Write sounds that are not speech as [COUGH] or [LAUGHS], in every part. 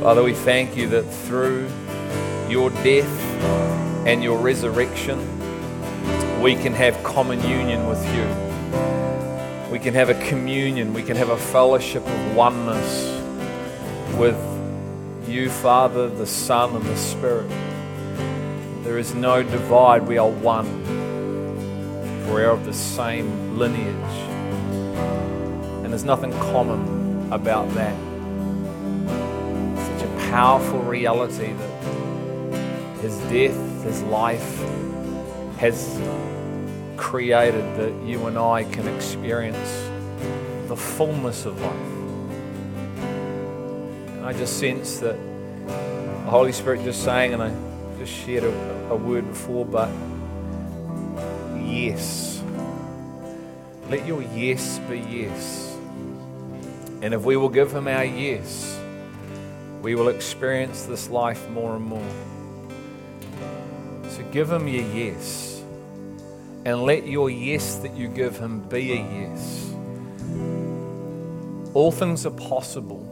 Father, we thank you that through your death and your resurrection, we can have common union with you. We can have a communion, we can have a fellowship of oneness with you, Father, the Son, and the Spirit. There is no divide, we are one. We are of the same lineage. And there's nothing common about that. Powerful reality that his death, his life has created that you and I can experience the fullness of life. And I just sense that the Holy Spirit just saying, and I just shared a, a word before, but yes. Let your yes be yes. And if we will give Him our yes, we will experience this life more and more. So give Him your yes. And let your yes that you give Him be a yes. All things are possible.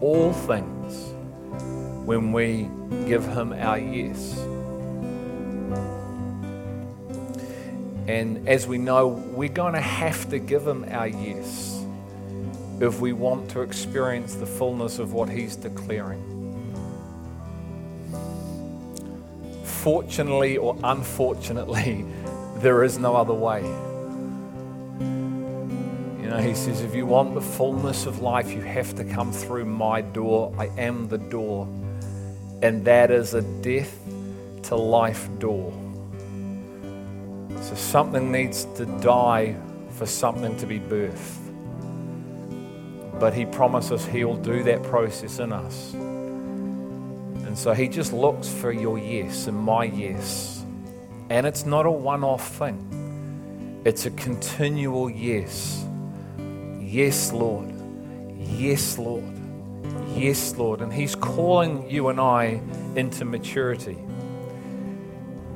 All things when we give Him our yes. And as we know, we're going to have to give Him our yes if we want to experience the fullness of what He's declaring. Fortunately or unfortunately, [LAUGHS] there is no other way. You know, He says, if you want the fullness of life, you have to come through my door. I am the door. And that is a death to life door. So something needs to die for something to be birthed. But He promises He'll do that process in us. And so He just looks for your yes and my yes. And it's not a one off thing, it's a continual yes. Yes, Lord. Yes, Lord. Yes, Lord. And He's calling you and I into maturity.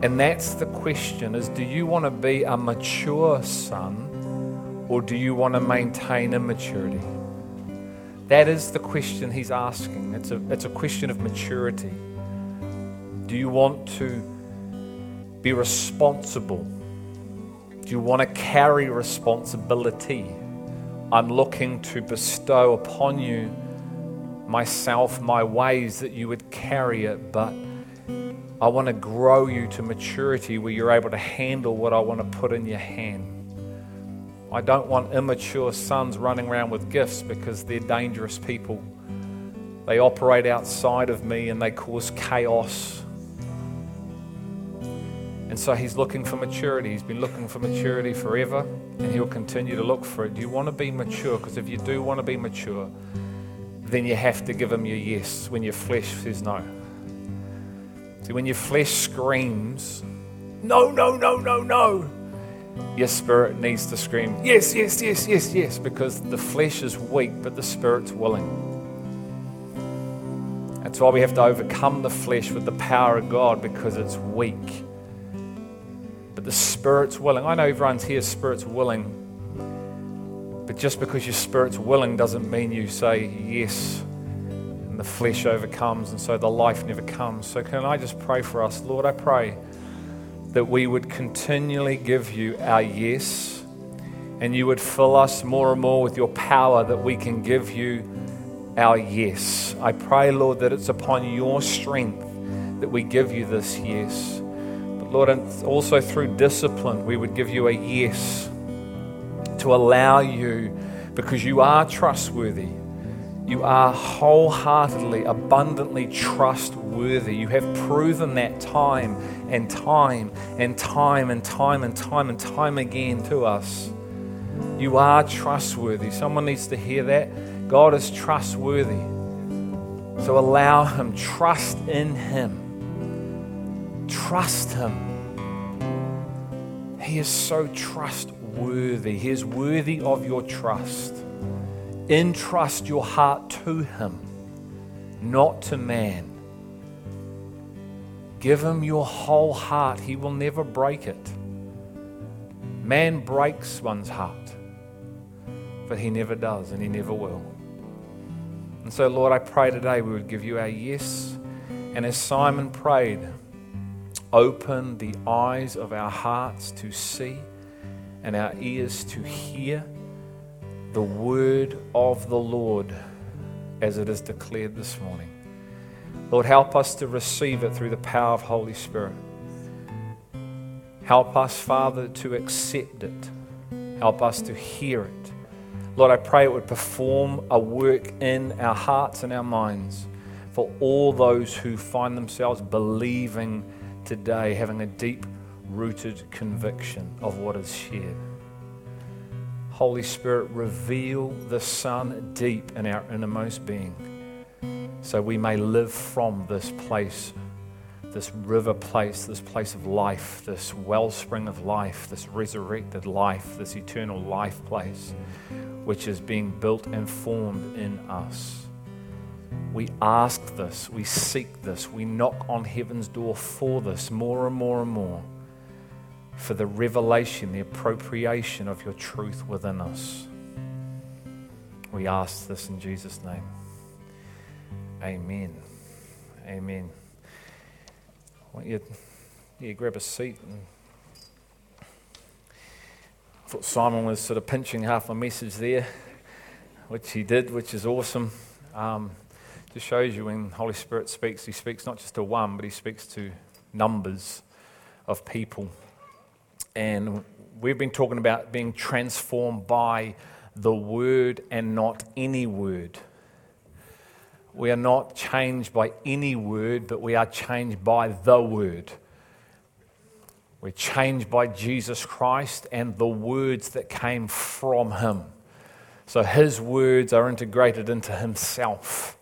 And that's the question is do you want to be a mature son or do you want to maintain immaturity? That is the question he's asking. It's a, it's a question of maturity. Do you want to be responsible? Do you want to carry responsibility? I'm looking to bestow upon you myself, my ways, that you would carry it, but I want to grow you to maturity where you're able to handle what I want to put in your hand. I don't want immature sons running around with gifts because they're dangerous people. They operate outside of me and they cause chaos. And so he's looking for maturity. He's been looking for maturity forever and he'll continue to look for it. Do you want to be mature? Because if you do want to be mature, then you have to give him your yes when your flesh says no. See, when your flesh screams, no, no, no, no, no, your spirit needs to scream, yes, yes, yes, yes, yes, because the flesh is weak, but the spirit's willing. That's why we have to overcome the flesh with the power of God because it's weak. But the spirit's willing. I know everyone's here, spirit's willing. But just because your spirit's willing doesn't mean you say yes and the flesh overcomes, and so the life never comes. So, can I just pray for us? Lord, I pray that we would continually give you our yes, and you would fill us more and more with your power that we can give you our yes. I pray, Lord, that it's upon your strength that we give you this yes. But, Lord, also through discipline, we would give you a yes to allow you because you are trustworthy you are wholeheartedly, abundantly trustworthy. You have proven that time and time and time and time and time and time again to us. You are trustworthy. Someone needs to hear that. God is trustworthy. So allow Him, trust in Him. Trust Him. He is so trustworthy. He is worthy of your trust. Entrust your heart to Him, not to man. Give Him your whole heart. He will never break it. Man breaks one's heart, but He never does, and He never will. And so, Lord, I pray today we would give you our yes. And as Simon prayed, open the eyes of our hearts to see and our ears to hear the word of the Lord as it is declared this morning. Lord, help us to receive it through the power of Holy Spirit. Help us, Father, to accept it. Help us to hear it. Lord, I pray it would perform a work in our hearts and our minds for all those who find themselves believing today, having a deep rooted conviction of what is shared. Holy Spirit, reveal the Son deep in our innermost being so we may live from this place, this river place, this place of life, this wellspring of life, this resurrected life, this eternal life place, which is being built and formed in us. We ask this, we seek this, we knock on heaven's door for this more and more and more for the revelation, the appropriation of your truth within us. We ask this in Jesus' name. Amen. Amen. I want you, you grab a seat. And I thought Simon was sort of pinching half my message there, which he did, which is awesome. Um, just shows you when Holy Spirit speaks, he speaks not just to one, but he speaks to numbers of people. And we've been talking about being transformed by the word and not any word. We are not changed by any word, but we are changed by the word. We're changed by Jesus Christ and the words that came from him. So his words are integrated into himself.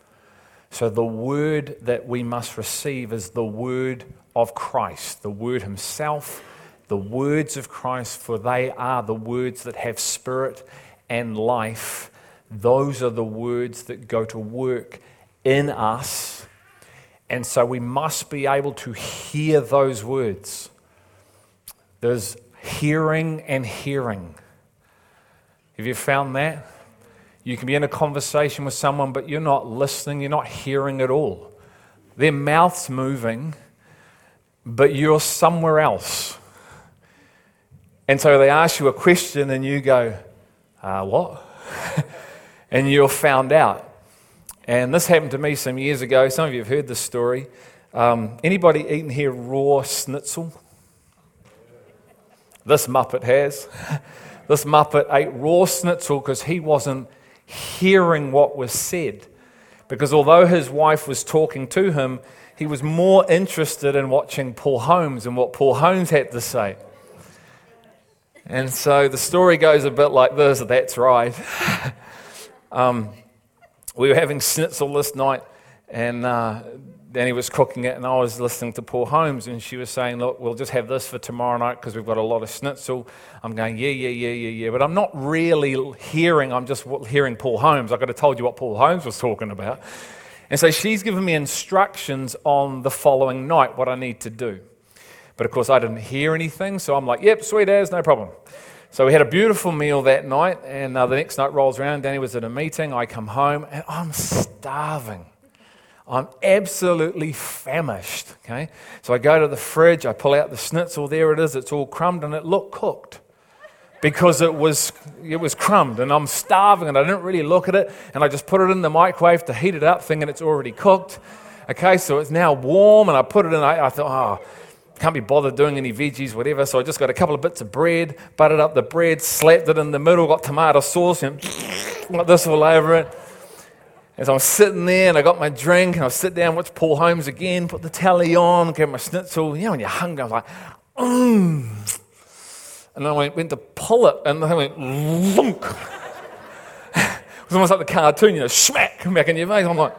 So the word that we must receive is the word of Christ, the word himself the words of Christ, for they are the words that have spirit and life. Those are the words that go to work in us. And so we must be able to hear those words. There's hearing and hearing. Have you found that? You can be in a conversation with someone, but you're not listening, you're not hearing at all. Their mouth's moving, but you're somewhere else. And so they ask you a question, and you go, uh, What? [LAUGHS] and you're found out. And this happened to me some years ago. Some of you have heard this story. Um, anybody eaten here raw schnitzel? This Muppet has. [LAUGHS] this Muppet ate raw schnitzel because he wasn't hearing what was said. Because although his wife was talking to him, he was more interested in watching Paul Holmes and what Paul Holmes had to say. And so the story goes a bit like this that's right. [LAUGHS] um, we were having schnitzel this night, and uh, Danny was cooking it, and I was listening to Paul Holmes, and she was saying, Look, we'll just have this for tomorrow night because we've got a lot of schnitzel. I'm going, Yeah, yeah, yeah, yeah, yeah. But I'm not really hearing, I'm just hearing Paul Holmes. I could have told you what Paul Holmes was talking about. And so she's given me instructions on the following night, what I need to do. But of course, I didn't hear anything, so I'm like, yep, sweet as, no problem. So we had a beautiful meal that night, and uh, the next night rolls around. Danny was at a meeting. I come home, and I'm starving. I'm absolutely famished. Okay, so I go to the fridge. I pull out the schnitzel. There it is. It's all crumbed, and it looked cooked because it was it was crumbed, and I'm starving, and I didn't really look at it, and I just put it in the microwave to heat it up, thinking it's already cooked. Okay, so it's now warm, and I put it in. I, I thought, oh can't be bothered doing any veggies, whatever. So I just got a couple of bits of bread, buttered up the bread, slapped it in the middle, got tomato sauce, and [SNIFFS] like this all over it. As I'm sitting there and I got my drink, and I sit down, watch Paul Holmes again, put the telly on, get my schnitzel. You know, when you're hungry, I was like, mmm. And I went, went to pull it, and I went, lunk. it was almost like the cartoon, you know, smack come back in your face. I'm like,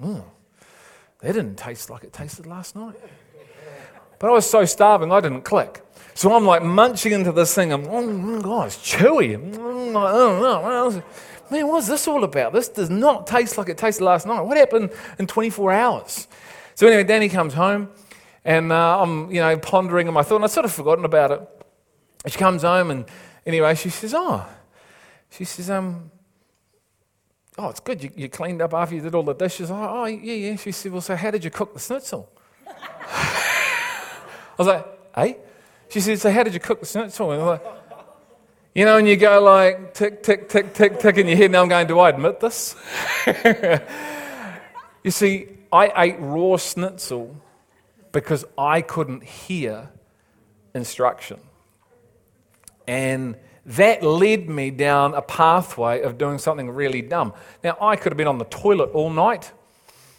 hmm, that didn't taste like it tasted last night. But I was so starving, I didn't click. So I'm like munching into this thing. I'm, oh, God, it's chewy. Man, what's this all about? This does not taste like it tasted last night. What happened in 24 hours? So anyway, Danny comes home, and uh, I'm, you know, pondering in my thought, and I'd sort of forgotten about it. she comes home, and anyway, she says, oh, she says, um, Oh, it's good. You, you cleaned up after you did all the dishes. Oh, oh, yeah, yeah. She said, Well, so how did you cook the schnitzel? [LAUGHS] I was like, Hey? She said, So how did you cook the schnitzel? And I was like, you know, and you go like tick, tick, tick, tick, tick in your head. Now I'm going, do I admit this? [LAUGHS] you see, I ate raw schnitzel because I couldn't hear instruction. And that led me down a pathway of doing something really dumb. Now, I could have been on the toilet all night,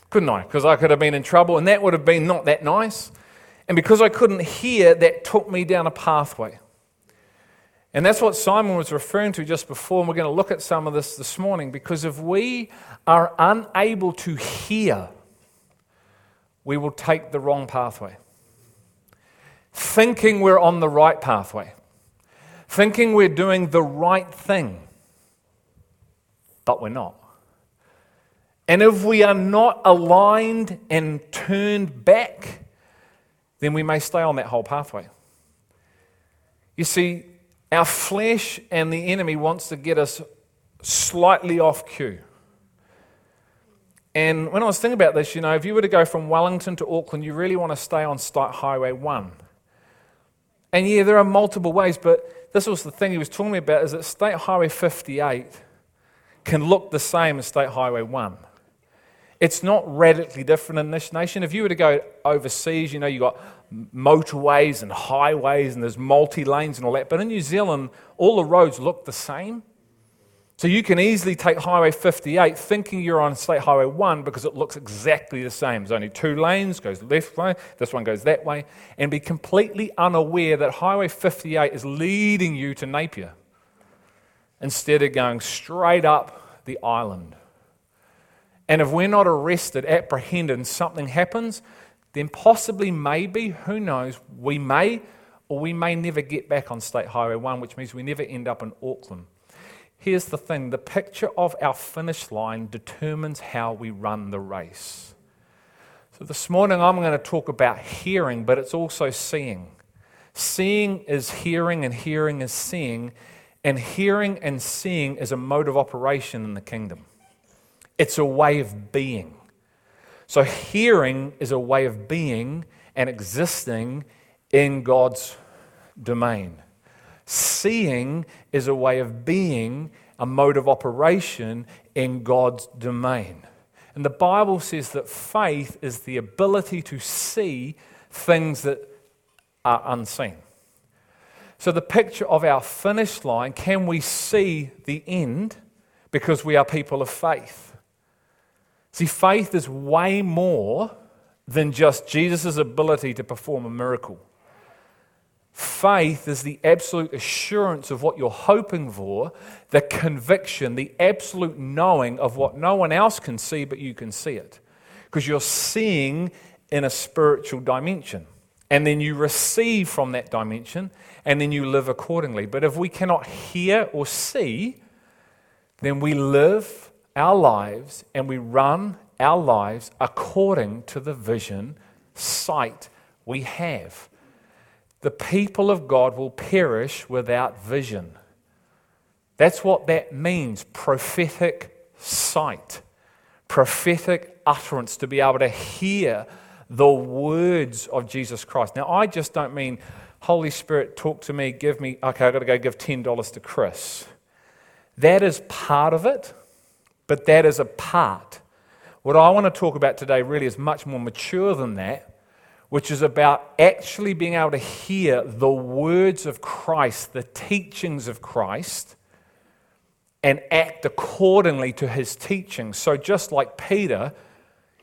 couldn't I? Because I could have been in trouble, and that would have been not that nice. And because I couldn't hear, that took me down a pathway. And that's what Simon was referring to just before, and we're going to look at some of this this morning because if we are unable to hear, we will take the wrong pathway. Thinking we're on the right pathway, thinking we're doing the right thing, but we're not. And if we are not aligned and turned back, then we may stay on that whole pathway. You see, our flesh and the enemy wants to get us slightly off cue. And when I was thinking about this, you know, if you were to go from Wellington to Auckland, you really want to stay on State Highway 1. And yeah, there are multiple ways, but this was the thing he was talking about is that State Highway 58 can look the same as State Highway 1. It's not radically different in this nation. If you were to go overseas, you know, you've got motorways and highways and there's multi lanes and all that. But in New Zealand, all the roads look the same. So you can easily take Highway 58 thinking you're on State Highway 1 because it looks exactly the same. There's only two lanes, goes left way, this one goes that way, and be completely unaware that Highway 58 is leading you to Napier instead of going straight up the island. And if we're not arrested, apprehended, and something happens, then possibly, maybe, who knows, we may or we may never get back on State Highway 1, which means we never end up in Auckland. Here's the thing the picture of our finish line determines how we run the race. So this morning I'm going to talk about hearing, but it's also seeing. Seeing is hearing, and hearing is seeing, and hearing and seeing is a mode of operation in the kingdom. It's a way of being. So, hearing is a way of being and existing in God's domain. Seeing is a way of being, a mode of operation in God's domain. And the Bible says that faith is the ability to see things that are unseen. So, the picture of our finish line can we see the end because we are people of faith? See, faith is way more than just Jesus' ability to perform a miracle. Faith is the absolute assurance of what you're hoping for, the conviction, the absolute knowing of what no one else can see, but you can see it. Because you're seeing in a spiritual dimension. And then you receive from that dimension, and then you live accordingly. But if we cannot hear or see, then we live our lives and we run our lives according to the vision, sight we have. The people of God will perish without vision. That's what that means prophetic sight, prophetic utterance, to be able to hear the words of Jesus Christ. Now, I just don't mean, Holy Spirit, talk to me, give me, okay, I've got to go give $10 to Chris. That is part of it. But that is a part. What I want to talk about today really is much more mature than that, which is about actually being able to hear the words of Christ, the teachings of Christ, and act accordingly to his teachings. So, just like Peter,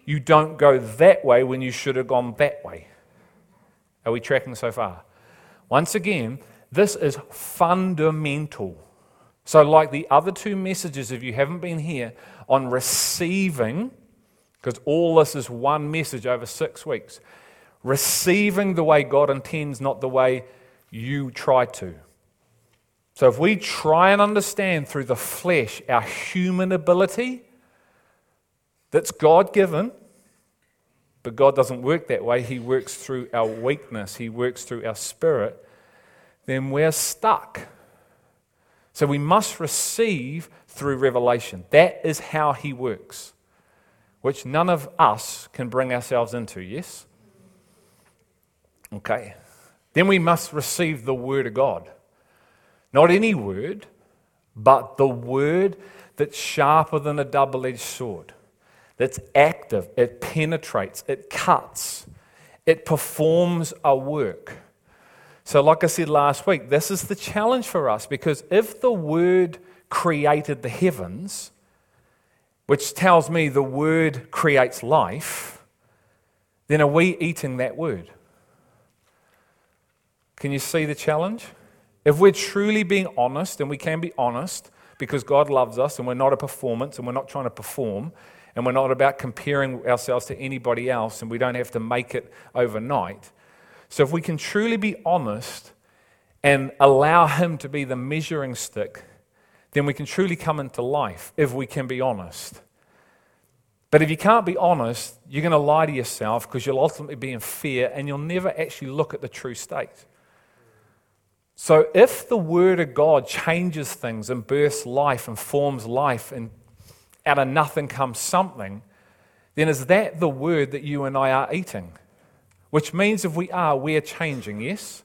you don't go that way when you should have gone that way. Are we tracking so far? Once again, this is fundamental. So, like the other two messages, if you haven't been here, on receiving, because all this is one message over six weeks, receiving the way God intends, not the way you try to. So, if we try and understand through the flesh our human ability that's God given, but God doesn't work that way, He works through our weakness, He works through our spirit, then we're stuck. So we must receive through revelation. That is how he works, which none of us can bring ourselves into, yes? Okay. Then we must receive the Word of God. Not any word, but the Word that's sharper than a double edged sword, that's active, it penetrates, it cuts, it performs a work. So, like I said last week, this is the challenge for us because if the Word created the heavens, which tells me the Word creates life, then are we eating that Word? Can you see the challenge? If we're truly being honest, and we can be honest because God loves us and we're not a performance and we're not trying to perform and we're not about comparing ourselves to anybody else and we don't have to make it overnight. So if we can truly be honest and allow Him to be the measuring stick, then we can truly come into life if we can be honest. But if you can't be honest, you're going to lie to yourself because you'll ultimately be in fear and you'll never actually look at the true state. So, if the Word of God changes things and births life and forms life, and out of nothing comes something, then is that the Word that you and I are eating? Which means if we are, we're changing, yes?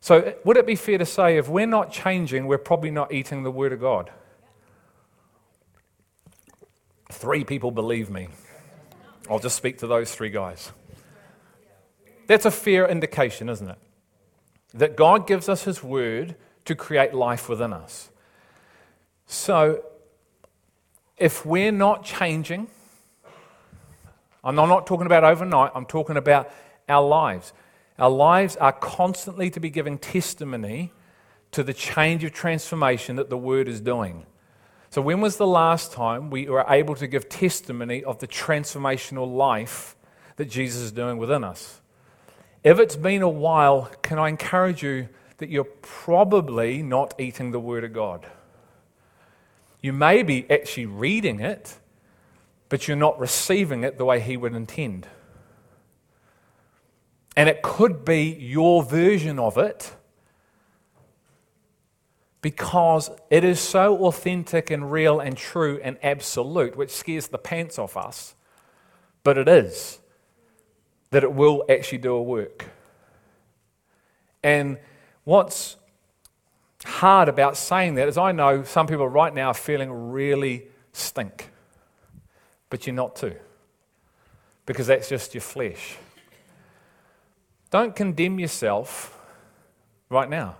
So, uh, would it be fair to say if we're not changing, we're probably not eating the Word of God? Three people believe me. I'll just speak to those three guys. That's a fair indication, isn't it? that God gives us His Word to create life within us. So, if we're not changing, and I'm not talking about overnight, I'm talking about our lives. Our lives are constantly to be giving testimony to the change of transformation that the Word is doing. So, when was the last time we were able to give testimony of the transformational life that Jesus is doing within us? If it's been a while, can I encourage you that you're probably not eating the Word of God? You may be actually reading it, but you're not receiving it the way He would intend. And it could be your version of it because it is so authentic and real and true and absolute, which scares the pants off us, but it is that it will actually do a work. And what's hard about saying that is I know some people right now are feeling really stink, but you're not too, because that's just your flesh. Don't condemn yourself right now,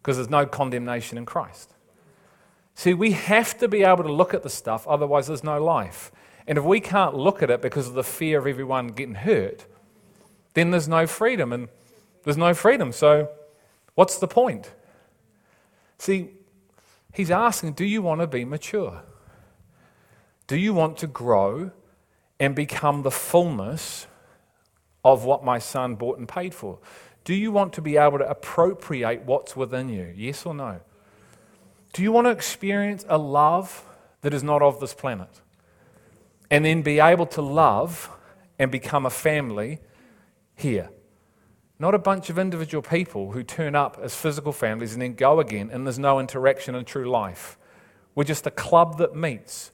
because there's no condemnation in Christ. See, we have to be able to look at the stuff, otherwise, there's no life. And if we can't look at it because of the fear of everyone getting hurt, then there's no freedom. And there's no freedom. So, what's the point? See, he's asking, do you want to be mature? Do you want to grow and become the fullness of what my son bought and paid for? Do you want to be able to appropriate what's within you? Yes or no? Do you want to experience a love that is not of this planet? And then be able to love and become a family here. Not a bunch of individual people who turn up as physical families and then go again, and there's no interaction in true life. We're just a club that meets.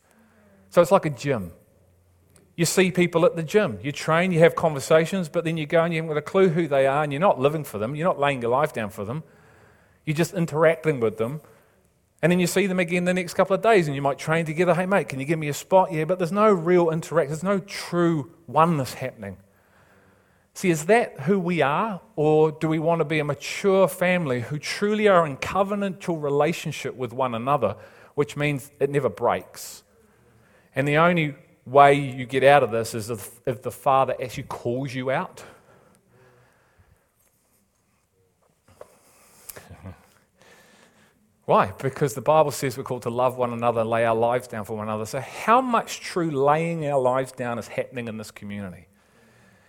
So it's like a gym. You see people at the gym. You train, you have conversations, but then you go and you haven't got a clue who they are, and you're not living for them. You're not laying your life down for them. You're just interacting with them. And then you see them again the next couple of days, and you might train together. Hey, mate, can you give me a spot? Yeah, but there's no real interaction. There's no true oneness happening. See, is that who we are? Or do we want to be a mature family who truly are in covenantal relationship with one another, which means it never breaks? And the only way you get out of this is if, if the Father actually calls you out. Why? Because the Bible says we're called to love one another and lay our lives down for one another. So, how much true laying our lives down is happening in this community?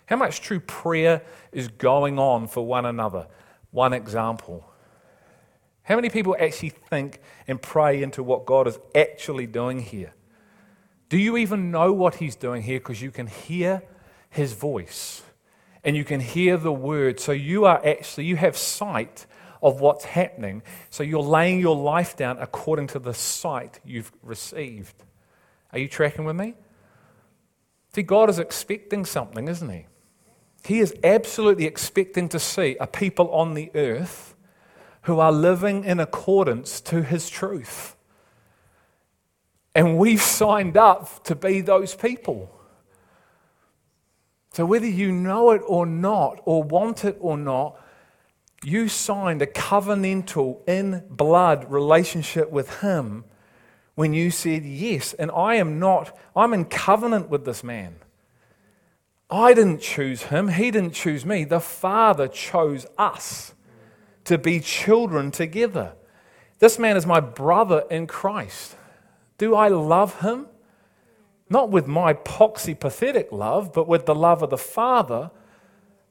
How much true prayer is going on for one another? One example. How many people actually think and pray into what God is actually doing here? Do you even know what He's doing here? Because you can hear His voice and you can hear the word. So you are actually, you have sight of what's happening. So you're laying your life down according to the sight you've received. Are you tracking with me? See, God is expecting something, isn't He? He is absolutely expecting to see a people on the earth who are living in accordance to His truth. And we've signed up to be those people. So, whether you know it or not, or want it or not, you signed a covenantal in blood relationship with Him when you said yes. And I am not, I'm in covenant with this man. I didn't choose him, he didn't choose me. The Father chose us to be children together. This man is my brother in Christ. Do I love him? Not with my poxy, pathetic love, but with the love of the Father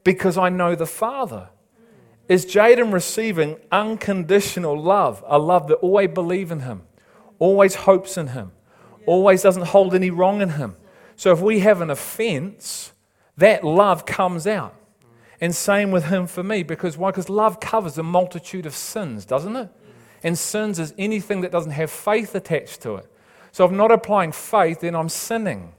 because I know the Father. Is Jaden receiving unconditional love, a love that always believes in him, always hopes in him, always doesn't hold any wrong in him? So if we have an offense, that love comes out. And same with him for me, because why? Because love covers a multitude of sins, doesn't it? And sins is anything that doesn't have faith attached to it. So if I'm not applying faith, then I'm sinning.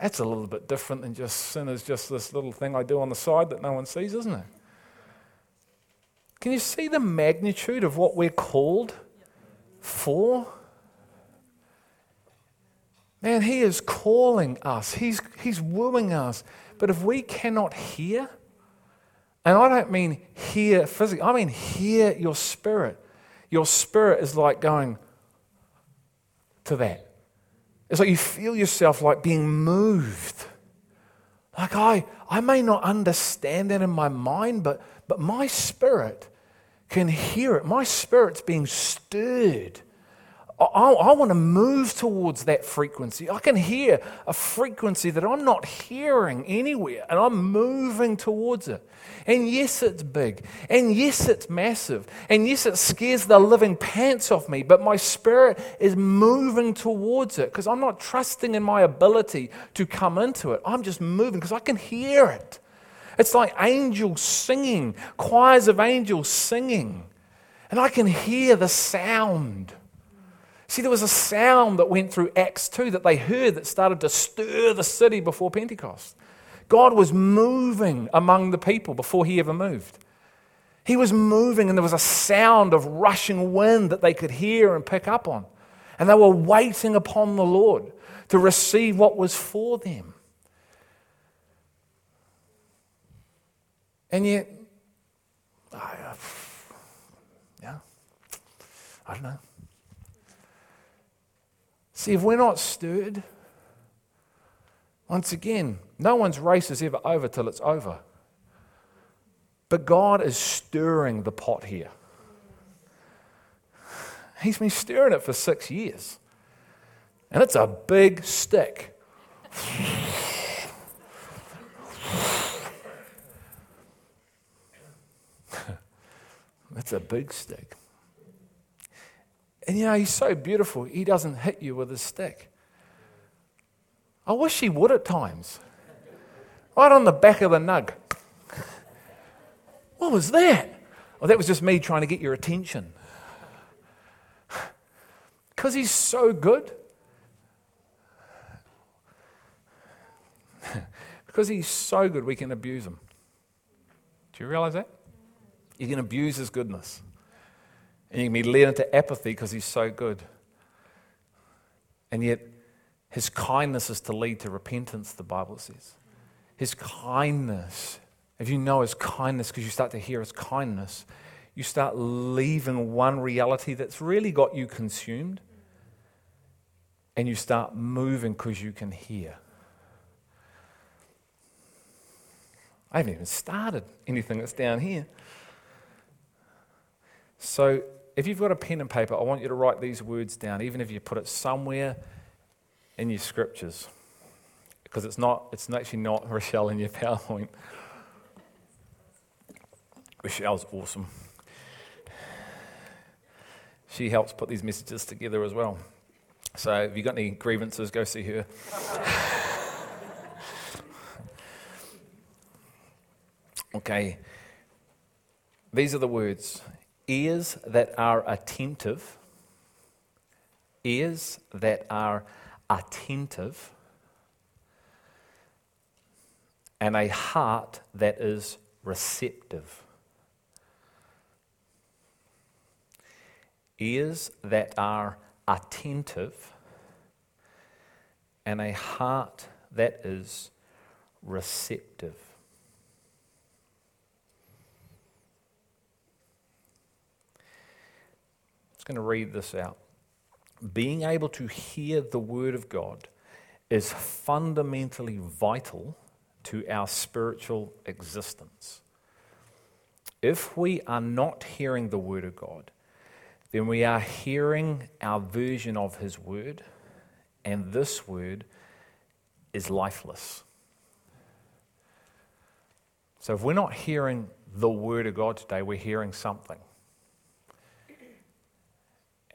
That's a little bit different than just sin is just this little thing I do on the side that no one sees, isn't it? Can you see the magnitude of what we're called for? Man, He is calling us, He's, he's wooing us. But if we cannot hear, and I don't mean hear physically, I mean hear your spirit. Your spirit is like going to that. It's like you feel yourself like being moved. Like I, I may not understand that in my mind, but, but my spirit can hear it. My spirit's being stirred I, I, want to move towards that frequency. I can hear a frequency that I'm not hearing anywhere, and I'm moving towards it. And yes, it's big. And yes, it's massive. And yes, it scares the living pants off me, but my spirit is moving towards it because I'm not trusting in my ability to come into it. I'm just moving because I can hear it. It's like angels singing, choirs of angels singing. And I can hear the sound. See, there was a sound that went through Acts 2 that they heard that started to stir the city before Pentecost. God was moving among the people before he ever moved. He was moving, and there was a sound of rushing wind that they could hear and pick up on. And they were waiting upon the Lord to receive what was for them. And yet, I, uh, yeah, I don't know. See, if we're not stirred, once again, no one's race is ever over till it's over. But God is stirring the pot here. He's been stirring it for six years. And it's a big stick. [LAUGHS] it's a big stick. And you know, he's so beautiful, he doesn't hit you with his stick. I wish he would at times. Right on the back of the nug. What was that? Well, that was just me trying to get your attention. Because he's so good. because he's so good, we can abuse him. Do you realize that? You can abuse his goodness. And you can be led into apathy because he's so good. And yet, his kindness is to lead to repentance, the Bible says. His kindness, if you know his kindness because you start to hear his kindness, you start leaving one reality that's really got you consumed and you start moving because you can hear. I haven't even started anything that's down here. So if you've got a pen and paper, I want you to write these words down, even if you put it somewhere in your scriptures. Because it's not, it's actually not [LAUGHS] Rochelle in your PowerPoint. Rochelle's awesome. She helps put these messages together as well. So if you've got any grievances, go see her. [LAUGHS] okay. These are the words ears that are attentive, ears that are attentive, and a heart that is receptive. Ears that are attentive, and a heart that is receptive. Going to read this out. Being able to hear the Word of God is fundamentally vital to our spiritual existence. If we are not hearing the Word of God, then we are hearing our version of His Word, and this Word is lifeless. So if we're not hearing the Word of God today, we're hearing something.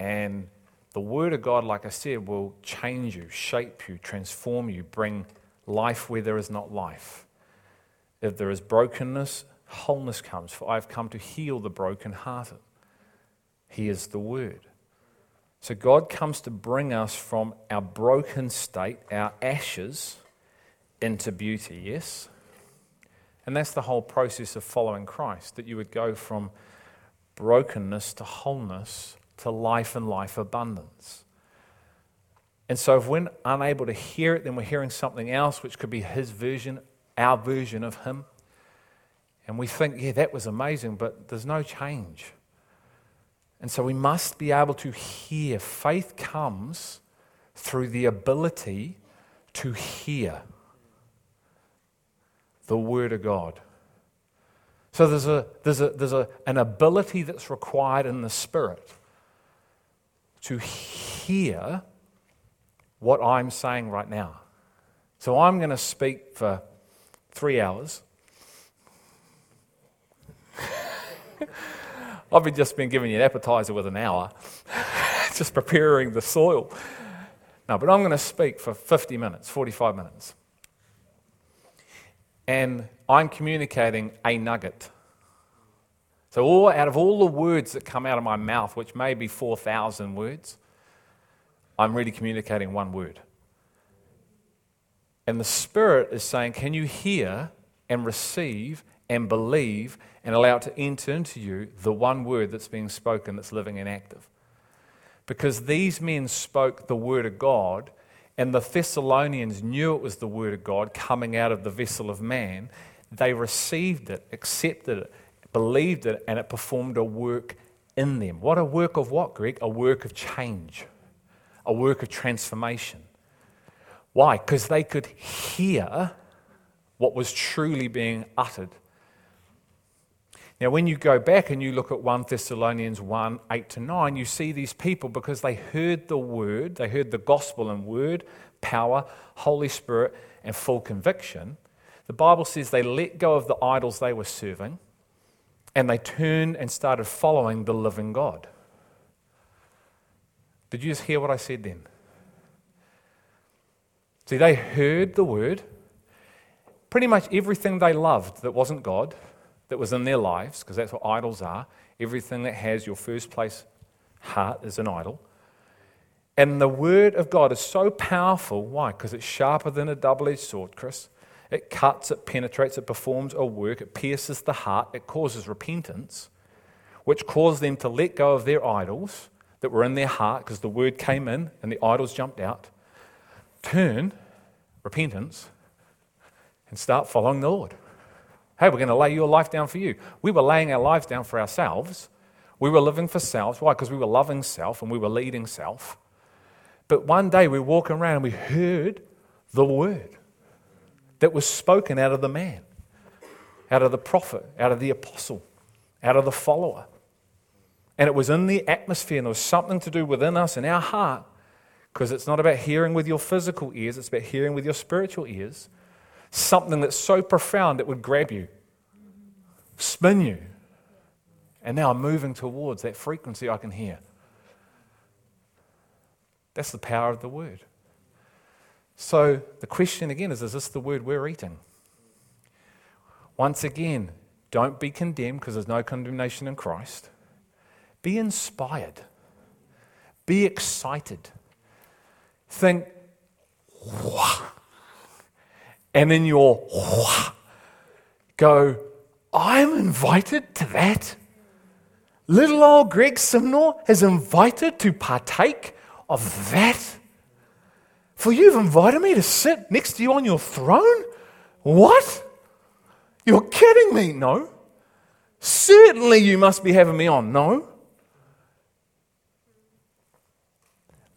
And the Word of God, like I said, will change you, shape you, transform you, bring life where there is not life. If there is brokenness, wholeness comes. For I have come to heal the brokenhearted. He is the Word. So God comes to bring us from our broken state, our ashes, into beauty, yes? And that's the whole process of following Christ, that you would go from brokenness to wholeness to life and life abundance. And so, if we're unable to hear it, then we're hearing something else, which could be his version, our version of him. And we think, yeah, that was amazing, but there's no change. And so, we must be able to hear. Faith comes through the ability to hear the Word of God. So, there's, a, there's, a, there's a, an ability that's required in the Spirit to hear what I'm saying right now. So I'm going to speak for three hours. [LAUGHS] I've been just been giving you an appetizer with an hour, [LAUGHS] just preparing the soil. No, but I'm going to speak for 50 minutes, 45 minutes. And I'm communicating a nugget. So, all, out of all the words that come out of my mouth, which may be 4,000 words, I'm really communicating one word. And the Spirit is saying, Can you hear and receive and believe and allow it to enter into you the one word that's being spoken that's living and active? Because these men spoke the word of God, and the Thessalonians knew it was the word of God coming out of the vessel of man. They received it, accepted it, believed it, and it performed a work in them. What a work of what, Greg? A work of change, a work of transformation. Why? Because they could hear what was truly being uttered. Now, when you go back and you look at 1 Thessalonians 1 8 to 9, you see these people because they heard the word, they heard the gospel and word, power, Holy Spirit, and full conviction. The Bible says they let go of the idols they were serving and they turned and started following the living God. Did you just hear what I said then? See, they heard the word. Pretty much everything they loved that wasn't God, that was in their lives, because that's what idols are, everything that has your first place heart is an idol. And the word of God is so powerful. Why? Because it's sharper than a double edged sword, Chris. It cuts, it penetrates, it performs a work, it pierces the heart, it causes repentance, which caused them to let go of their idols that were in their heart because the word came in and the idols jumped out. Turn, repentance, and start following the Lord. Hey, we're going to lay your life down for you. We were laying our lives down for ourselves. We were living for self. Why? Because we were loving self and we were leading self. But one day we walk around and we heard the word that was spoken out of the man, out of the prophet, out of the apostle, out of the follower. And it was in the atmosphere, and there was something to do within us in our heart, because it's not about hearing with your physical ears, it's about hearing with your spiritual ears. Something that's so profound that would grab you, spin you. And now I'm moving towards that frequency I can hear. That's the power of the word. So the question again is is this the word we're eating? Once again, Don't be condemned because there's no condemnation in Christ. Be inspired. Be excited. Think, Wah. and in your Wah, go, I'm invited to that. Little old Greg Simnor is invited to partake of that. For you've invited me to sit next to you on your throne? What? You're kidding me? No. Certainly you must be having me on. No.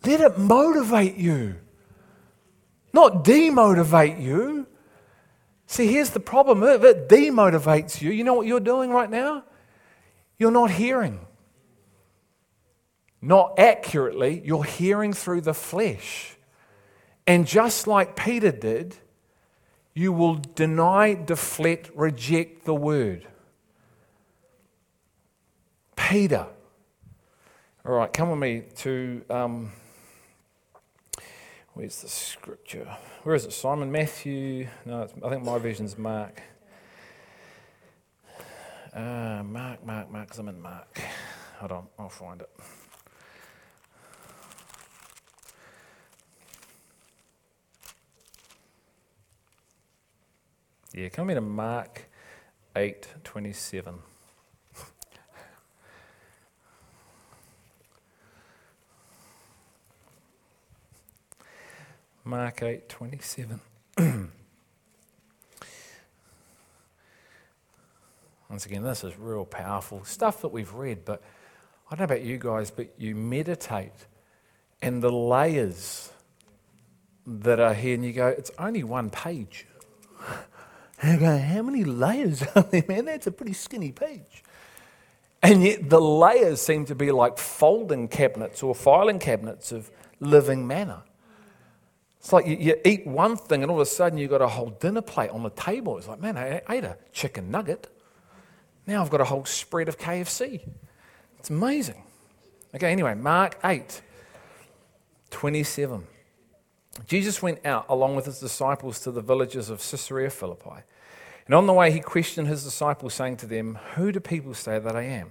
Let it motivate you, not demotivate you. See, here's the problem if it demotivates you, you know what you're doing right now? You're not hearing. Not accurately, you're hearing through the flesh. And just like Peter did, you will deny, deflect, reject the word. Peter. All right, come with me to. Um, where's the scripture? Where is it? Simon Matthew? No, I think my vision's Mark. Uh, Mark, Mark, Mark, because I'm in Mark. Hold on, I'll find it. Yeah, come to Mark 8 27. Mark 8 27. [CLEARS THROAT] Once again, this is real powerful stuff that we've read, but I don't know about you guys, but you meditate and the layers that are here, and you go, it's only one page. And go, how many layers [LAUGHS] are there, man? That's a pretty skinny page. And yet the layers seem to be like folding cabinets or filing cabinets of living manna. It's like you, you, eat one thing and all of a sudden you've got a whole dinner plate on the table. It's like, man, I ate a chicken nugget. Now I've got a whole spread of KFC. It's amazing. Okay, anyway, Mark 8, 27. Jesus went out along with his disciples to the villages of Caesarea Philippi. And on the way, he questioned his disciples, saying to them, Who do people say that I am?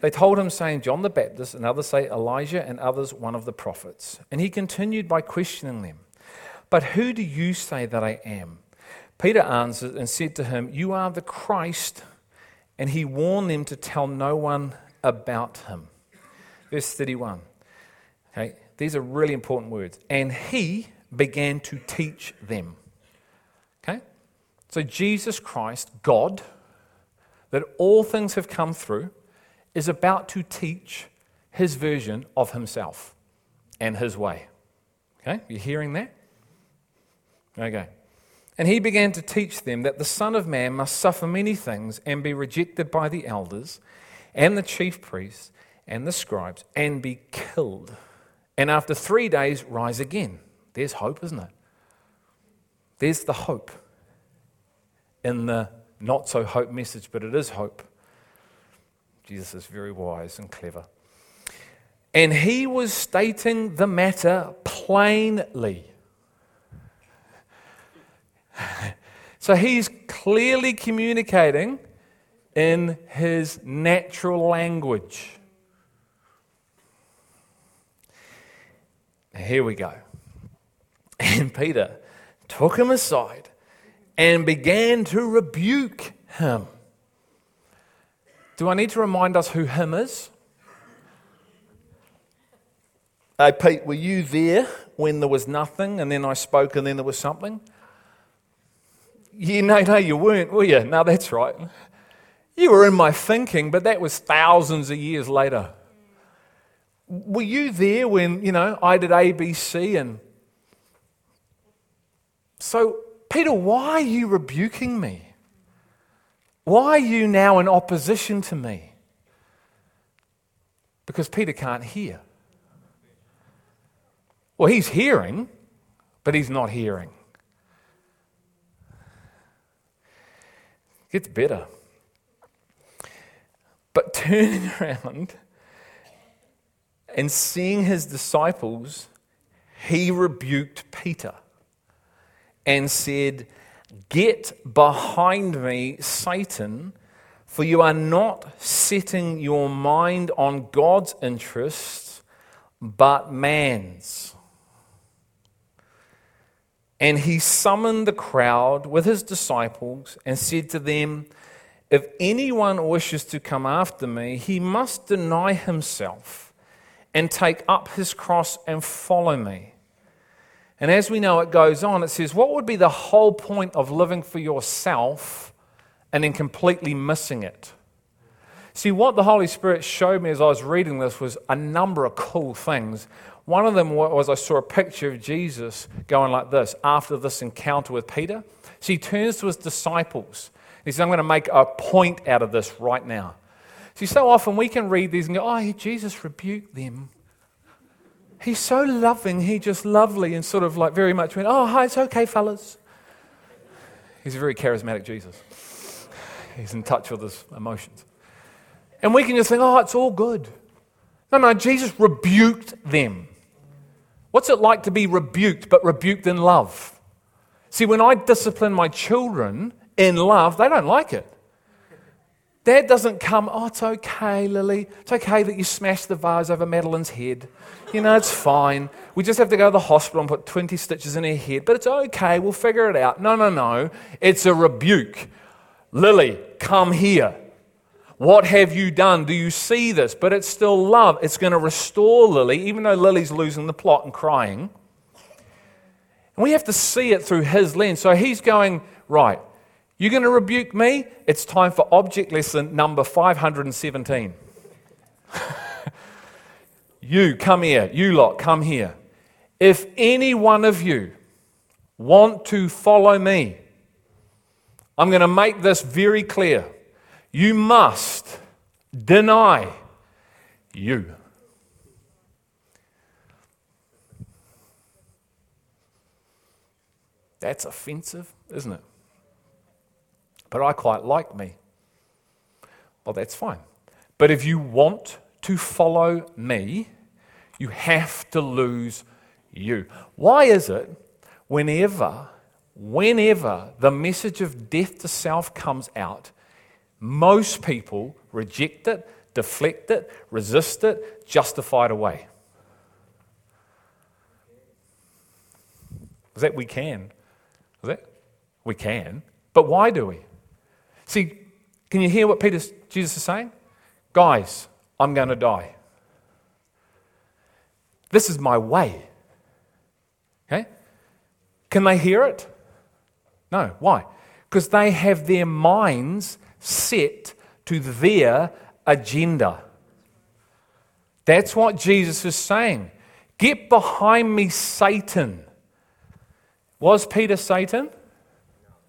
They told him, saying, John the Baptist, and others say Elijah, and others one of the prophets. And he continued by questioning them, But who do you say that I am? Peter answered and said to him, You are the Christ. And he warned them to tell no one about him. Verse 31. Okay, these are really important words. And he began to teach them. So, Jesus Christ, God, that all things have come through, is about to teach his version of himself and his way. Okay? You hearing that? Okay. And he began to teach them that the Son of Man must suffer many things and be rejected by the elders and the chief priests and the scribes and be killed and after three days rise again. There's hope, isn't it? There's the hope in the not so hope message, but it is hope. Jesus is very wise and clever. And he was stating the matter plainly. so he's clearly communicating in his natural language. Here we go. And Peter took him aside and began to rebuke him. Do I need to remind us who him is? Hey, Pete, were you there when there was nothing and then I spoke and then there was something? Yeah, no, no, you weren't, were you? No, that's right. You were in my thinking, but that was thousands of years later. Were you there when, you know, I did ABC and. So, Peter, why are you rebuking me? Why are you now in opposition to me? Because Peter can't hear. Well, he's hearing, but he's not hearing. It gets better. But turning [LAUGHS] around and seeing his disciples, he rebuked Peter and said, Get behind me, Satan, For you are not setting your mind on God's interests, but man's. And he summoned the crowd with his disciples and said to them, If anyone wishes to come after me, he must deny himself and take up his cross and follow me. And as we know, it goes on, it says, What would be the whole point of living for yourself and then completely missing it? See, what the Holy Spirit showed me as I was reading this was a number of cool things. One of them was I saw a picture of Jesus going like this after this encounter with Peter. So he turns to his disciples. He says, I'm going to make a point out of this right now. See, so often we can read these and go, oh, Jesus rebuked them. He's so loving, he just lovely, and sort of like very much went, oh, hi, it's okay, fellas. He's a very charismatic Jesus. He's in touch with his emotions. And we can just think, oh, it's all good. No, no, Jesus rebuked them. What's it like to be rebuked, but rebuked in love? See, when I discipline my children in love, they don't like it. Dad doesn't come, oh, it's okay, Lily. It's okay that you smashed the vase over Madeline's head. You know, it's fine. We just have to go to the hospital and put 20 stitches in her head, but it's okay. We'll figure it out. No, no, no. It's a rebuke. Lily, come here. What have you done? Do you see this? But it's still love. It's going to restore Lily, even though Lily's losing the plot and crying. And we have to see it through his lens. So he's going, right, you're going to rebuke me? It's time for object lesson number 517. [LAUGHS] you, come here. You lot, come here. If any one of you want to follow me, I'm going to make this very clear. You must deny you. That's offensive, isn't it? But I quite like me. Well, that's fine. But if you want to follow me, you have to lose you. Why is it whenever, whenever the message of death to self comes out, most people reject it, deflect it, resist it, justify it away. Is that we can? Is that? We can. But why do we? See, can you hear what Peter, Jesus is saying? Guys, I'm going to die. This is my way. Okay? Can they hear it? No. Why? Because they have their minds set to their agenda. That's what Jesus is saying. Get behind me, Satan. Was Peter Satan?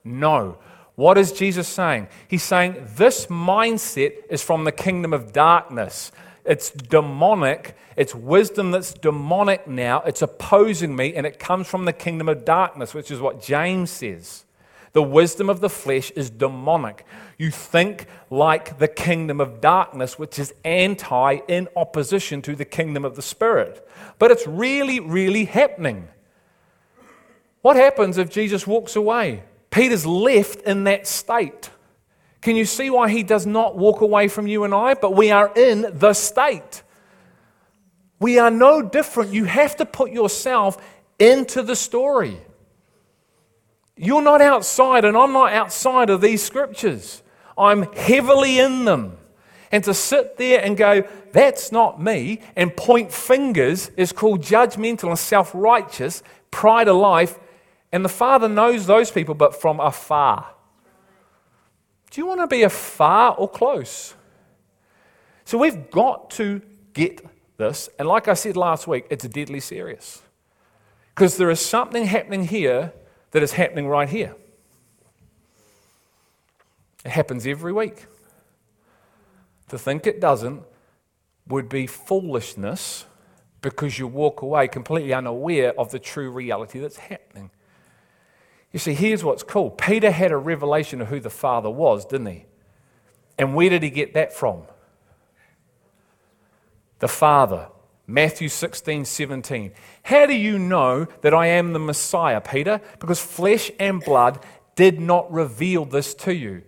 No. What is Jesus saying? He's saying this mindset is from the kingdom of darkness. It's demonic. It's wisdom that's demonic now. It's opposing me, and it comes from the kingdom of darkness, which is what James says. The wisdom of the flesh is demonic. You think like the kingdom of darkness, which is anti, in opposition to the kingdom of the spirit. But it's really, really happening. What happens if Jesus walks away? Peter's left in that state. Can you see why he does not walk away from you and I? But we are in the state. We are no different. You have to put yourself into the story. You're not outside, and I'm not outside of these scriptures. I'm heavily in them. And to sit there and go, that's not me, and point fingers is called judgmental and self righteous, pride of life. And the Father knows those people, but from afar. Do you want to be afar or close? So we've got to get this. And like I said last week, it's deadly serious. Because there is something happening here that is happening right here. It happens every week. To think it doesn't would be foolishness because you walk away completely unaware of the true reality that's happening. You see, here's what's cool Peter had a revelation of who the Father was, didn't he? And where did he get that from? The Father. Matthew 16, 17. How do you know that I am the Messiah, Peter? Because flesh and blood did not reveal this to you.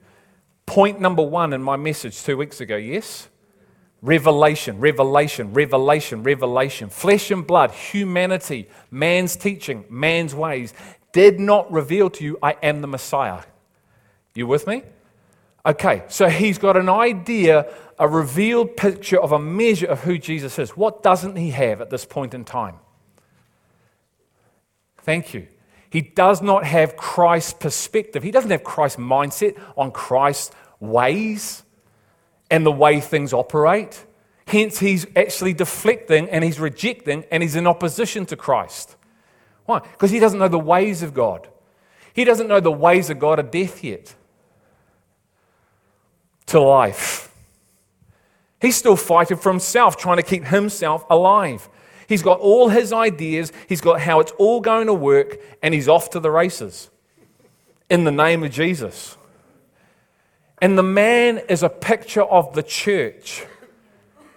Point number one in my message two weeks ago, yes? Revelation, revelation, revelation, revelation. Flesh and blood, humanity, man's teaching, man's ways did not reveal to you, I am the Messiah. You with me? Okay, so he's got an idea, a revealed picture of a measure of who Jesus is. What doesn't he have at this point in time? Thank you. He does not have Christ's perspective. He doesn't have Christ's mindset on Christ's ways and the way things operate. Hence, he's actually deflecting and he's rejecting and he's in opposition to Christ. Why? Because he doesn't know the ways of God. He doesn't know the ways of God are death yet to life. He's still fighting for himself, trying to keep himself alive. He's got all his ideas, he's got how it's all going to work, and he's off to the races in the name of Jesus. And the man is a picture of the church.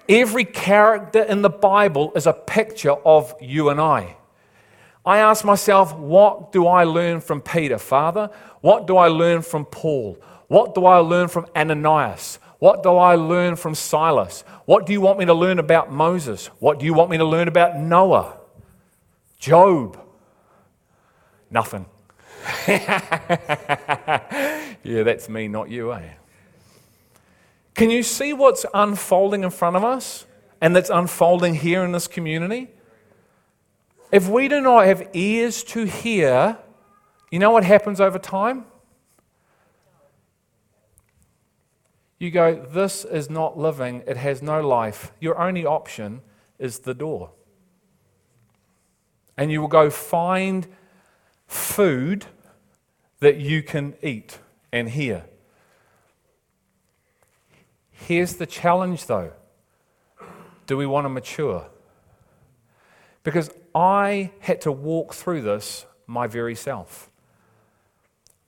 Every character in the Bible is a picture of you and I. I ask myself, what do I learn from Peter, Father? What do I learn from Paul? What do I learn from Ananias? What do I learn from Silas? What do you want me to learn about Moses? What do you want me to learn about Noah? Job? Nothing. [LAUGHS] yeah, that's me, not you, eh? Can you see what's unfolding in front of us and that's unfolding here in this community? If we do not have ears to hear, you know what happens over time? You go, This is not living, it has no life. Your only option is the door. And you will go find food that you can eat and hear. Here's the challenge though do we want to mature? Because I had to walk through this my very self.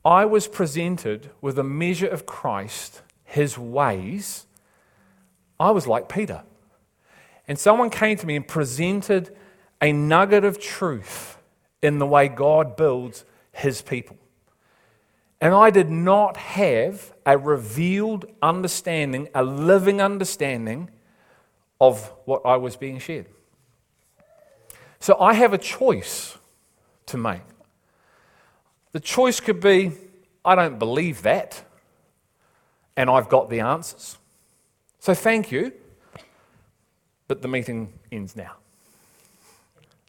I was presented with a measure of Christ, his ways. I was like Peter. And someone came to me and presented a nugget of truth in the way God builds his people. And I did not have a revealed understanding, a living understanding of what I was being shared. So I have a choice to make. The choice could be I don't believe that, and I've got the answers. So thank you, but the meeting ends now.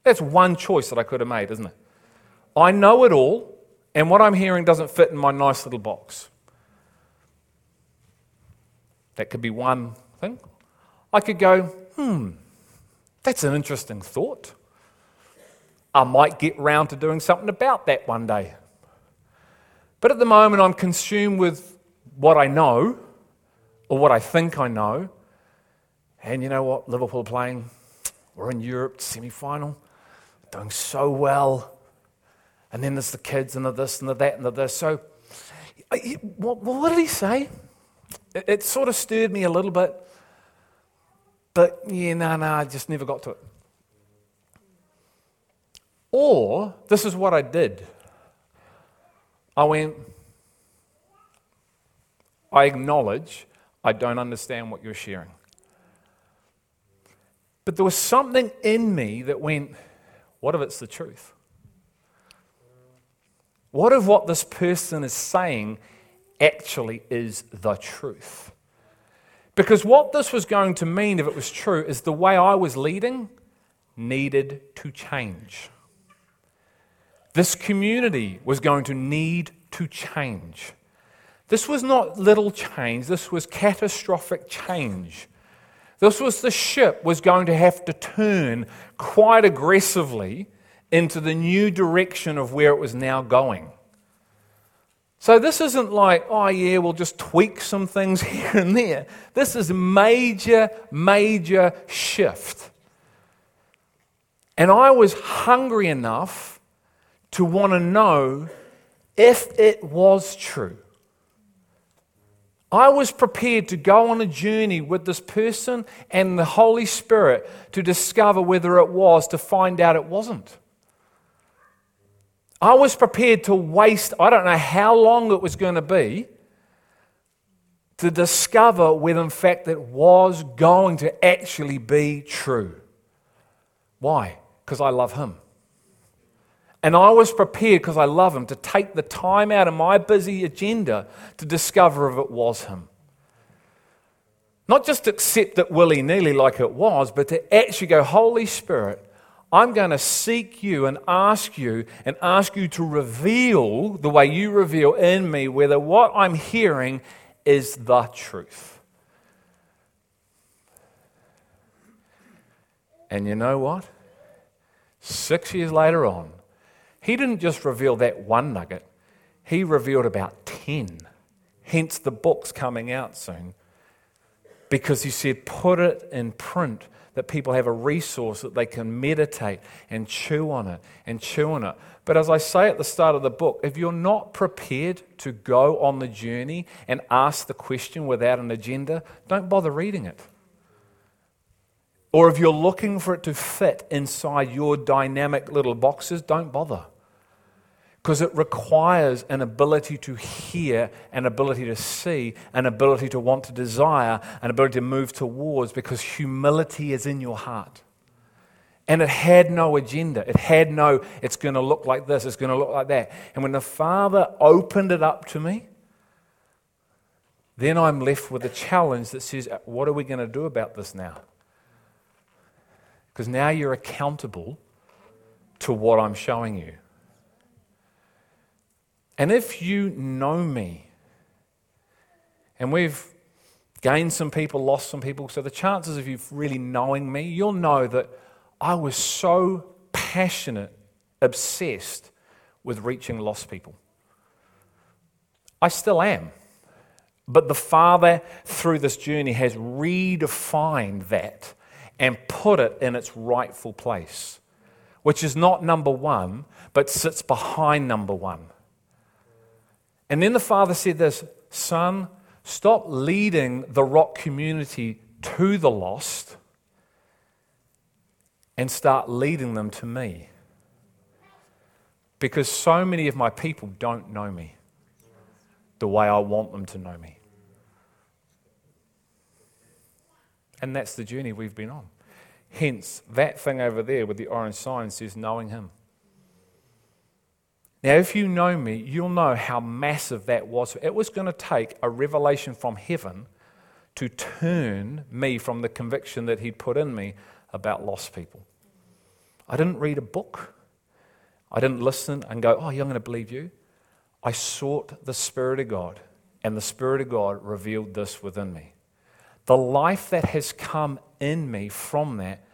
That's one choice that I could have made, isn't it? I know it all, and what I'm hearing doesn't fit in my nice little box. That could be one thing. I could go, hmm, that's an interesting thought. I might get round to doing something about that one day. But at the moment, I'm consumed with what I know or what I think I know. And you know what? Liverpool playing. We're in Europe, semi final, doing so well. And then there's the kids and the this and the that and the this. So, what, what did he say? It, it sort of stirred me a little bit. But yeah, no, no, I just never got to it. Or this is what I did I went, I acknowledge I don't understand what you're sharing. But there was something in me that went, what if it's the truth? What if what this person is saying actually is the truth? Because what this was going to mean, if it was true, is the way I was leading needed to change. This community was going to need to change. This was not little change, this was catastrophic change. This was the ship was going to have to turn quite aggressively into the new direction of where it was now going. So this isn't like, oh yeah, we'll just tweak some things [LAUGHS] here and there. This is major, major shift. And I was hungry enough to want to know if it was true. I was prepared to go on a journey with this person and the Holy Spirit to discover whether it was, to find out it wasn't. I was prepared to waste, I don't know how long it was going to be, to discover whether, in fact, it was going to actually be true. Why? Because I love Him. And I was prepared, because I love Him, to take the time out of my busy agenda to discover if it was Him. Not just accept it willy nilly like it was, but to actually go, Holy Spirit, I'm going to seek you and ask you and ask you to reveal the way you reveal in me whether what I'm hearing is the truth. And you know what? Six years later on, he didn't just reveal that one nugget, he revealed about 10. Hence the book's coming out soon. Because he said, put it in print that people have a resource that they can meditate and chew on it and chew on it. But as I say at the start of the book, if you're not prepared to go on the journey and ask the question without an agenda, don't bother reading it. Or if you're looking for it to fit inside your dynamic little boxes, don't bother because it requires an ability to hear, an ability to see, an ability to want to desire, an ability to move towards, because humility is in your heart. And it had no agenda. It had no, it's going to look like this, it's going to look like that. And when the Father opened it up to me, then I'm left with a challenge that says, uh, What are we going to do about this now? Because now you're accountable to what I'm showing you. And if you know me, and we've gained some people, lost some people, so the chances of you really knowing me, you'll know that I was so passionate, obsessed with reaching lost people. I still am. But the Father, through this journey, has redefined that and put it in its rightful place, which is not number one, but sits behind number one. And then the father said this Son, stop leading the rock community to the lost and start leading them to me. Because so many of my people don't know me the way I want them to know me. And that's the journey we've been on. Hence, that thing over there with the orange sign says knowing Him. Now, if you know me, you'll know how massive that was. It was going to take a revelation from heaven to turn me from the conviction that He'd put in me about lost people. I didn't read a book. I didn't listen and go, Oh, yeah, I'm going to believe you. I sought the Spirit of God, and the Spirit of God revealed this within me. The life that has come in me from that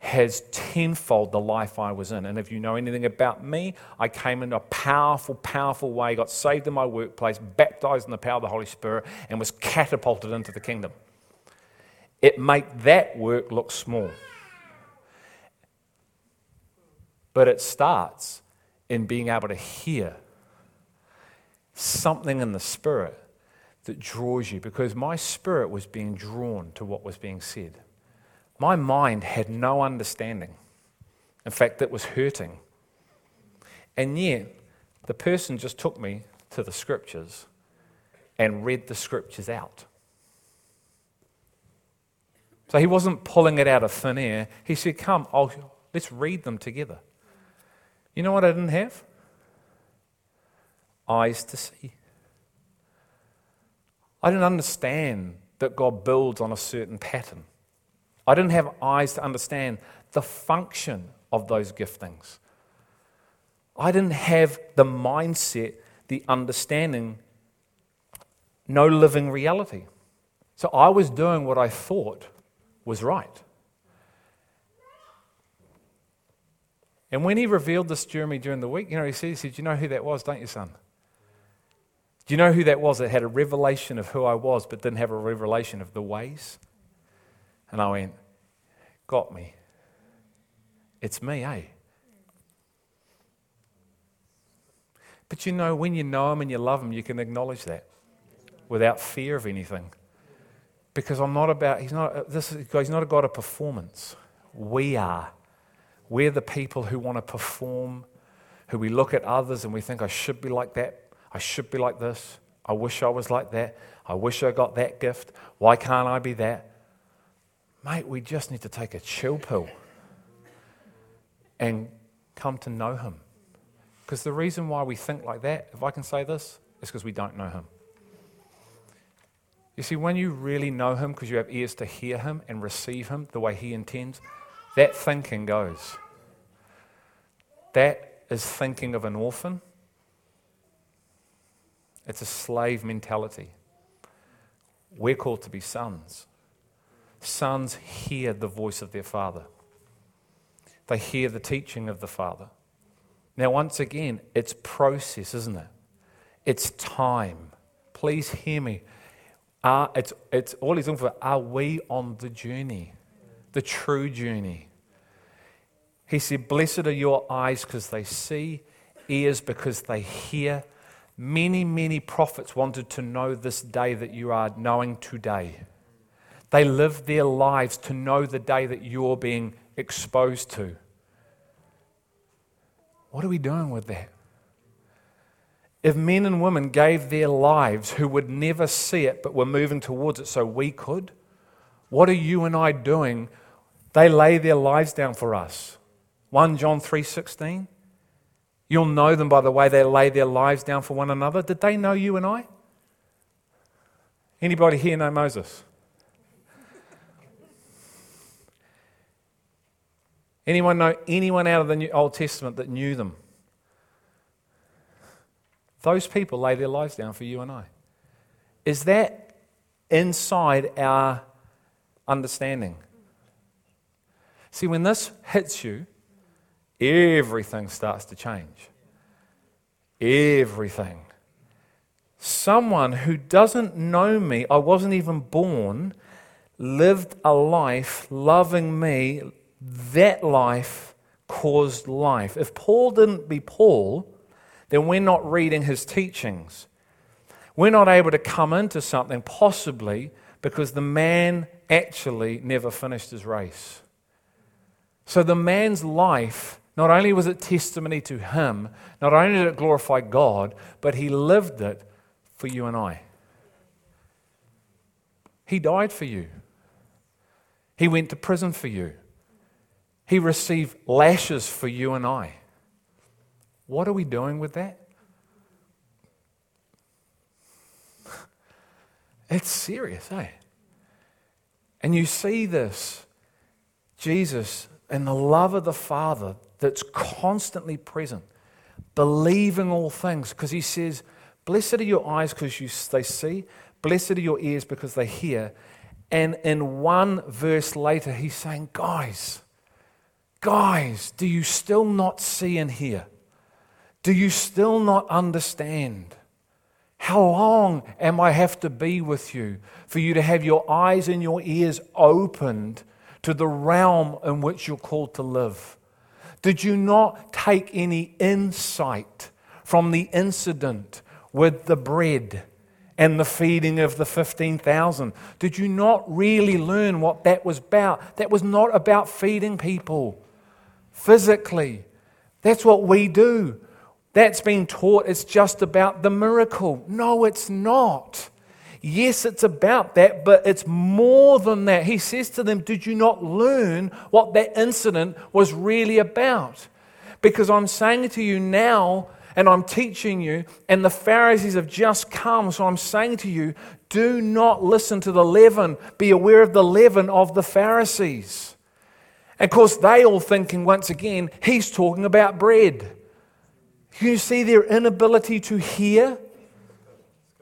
has tenfold the life I was in. And if you know anything about me, I came in a powerful, powerful way, got saved in my workplace, baptized in the power of the Holy Spirit, and was catapulted into the kingdom. It made that work look small. But it starts in being able to hear something in the spirit that draws you because my spirit was being drawn to what was being said. My mind had no understanding. In fact, it was hurting. And yet, the person just took me to the scriptures and read the scriptures out. So he wasn't pulling it out of thin air. He said, Come, I'll, let's read them together. You know what I didn't have? Eyes to see. I didn't understand that God builds on a certain pattern. I didn't have eyes to understand the function of those giftings. I didn't have the mindset, the understanding, no living reality. So I was doing what I thought was right. And when he revealed this to me during the week, you know, he said, he said, You know who that was, don't you, son? Do you know who that was that had a revelation of who I was, but didn't have a revelation of the ways? And I went, Got me. It's me, eh? But you know, when you know Him and you love Him, you can acknowledge that without fear of anything. Because I'm not about, He's not, this is, he's not a God of performance. We are. We're the people who want to perform, who we look at others and we think, I should be like that, I should be like this. I wish I was like that. I wish I got that gift. Why can't I be that? Mate, we just need to take a chill pill and come to know Him. Because the reason why we think like that, if I can say this, is because we don't know Him. You see, when you really know Him because you have ears to hear Him and receive Him the way He intends, that thinking goes. That is thinking of an orphan. It's a slave mentality. We're called to be sons. Sons hear the voice of their father, they hear the teaching of the father. Now, once again, it's process, isn't it? It's time. Please hear me. Are, it's, it's all he's looking for. Are we on the journey, the true journey? He said, Blessed are your eyes because they see, ears because they hear. Many, many prophets wanted to know this day that you are knowing today. They live their lives to know the day that you're being exposed to. What are we doing with that? If men and women gave their lives who would never see it but were moving towards it so we could, what are you and I doing? They lay their lives down for us. 1 John 3:16. You'll know them by the way they lay their lives down for one another. Did they know you and I? Anybody here know Moses? Anyone know anyone out of the New Old Testament that knew them? Those people lay their lives down for you and I. Is that inside our understanding? See, when this hits you, everything starts to change. Everything. Someone who doesn't know me, I wasn't even born, lived a life loving me, that life caused life. If Paul didn't be Paul, then we're not reading his teachings. We're not able to come into something possibly because the man actually never finished his race. So the man's life not only was it testimony to him, not only did it glorify God, but he lived it for you and I. He died for you. He went to prison for you. He received lashes for you and I. What are we doing with that? [LAUGHS] It's serious, eh? And you see this Jesus and the love of the Father that's constantly present, believing all things, because he says, Blessed are your eyes because you, they see, blessed are your ears because they hear. And in one verse later, he's saying, Guys, guys, do you still not see and hear? Do you still not understand? How long am I have to be with you for you to have your eyes and your ears opened to the realm in which you're called to live? Did you not take any insight from the incident with the bread and the feeding of the 15,000? Did you not really learn what that was about? That was not about feeding people physically. That's what we do. That's been taught it's just about the miracle. No, it's not. Yes, it's about that, but it's more than that. He says to them, Did you not learn what that incident was really about? Because I'm saying to you now, and I'm teaching you, and the Pharisees have just come. So I'm saying to you, do not listen to the leaven. Be aware of the leaven of the Pharisees. Of course, they all thinking once again, he's talking about bread. You see their inability to hear?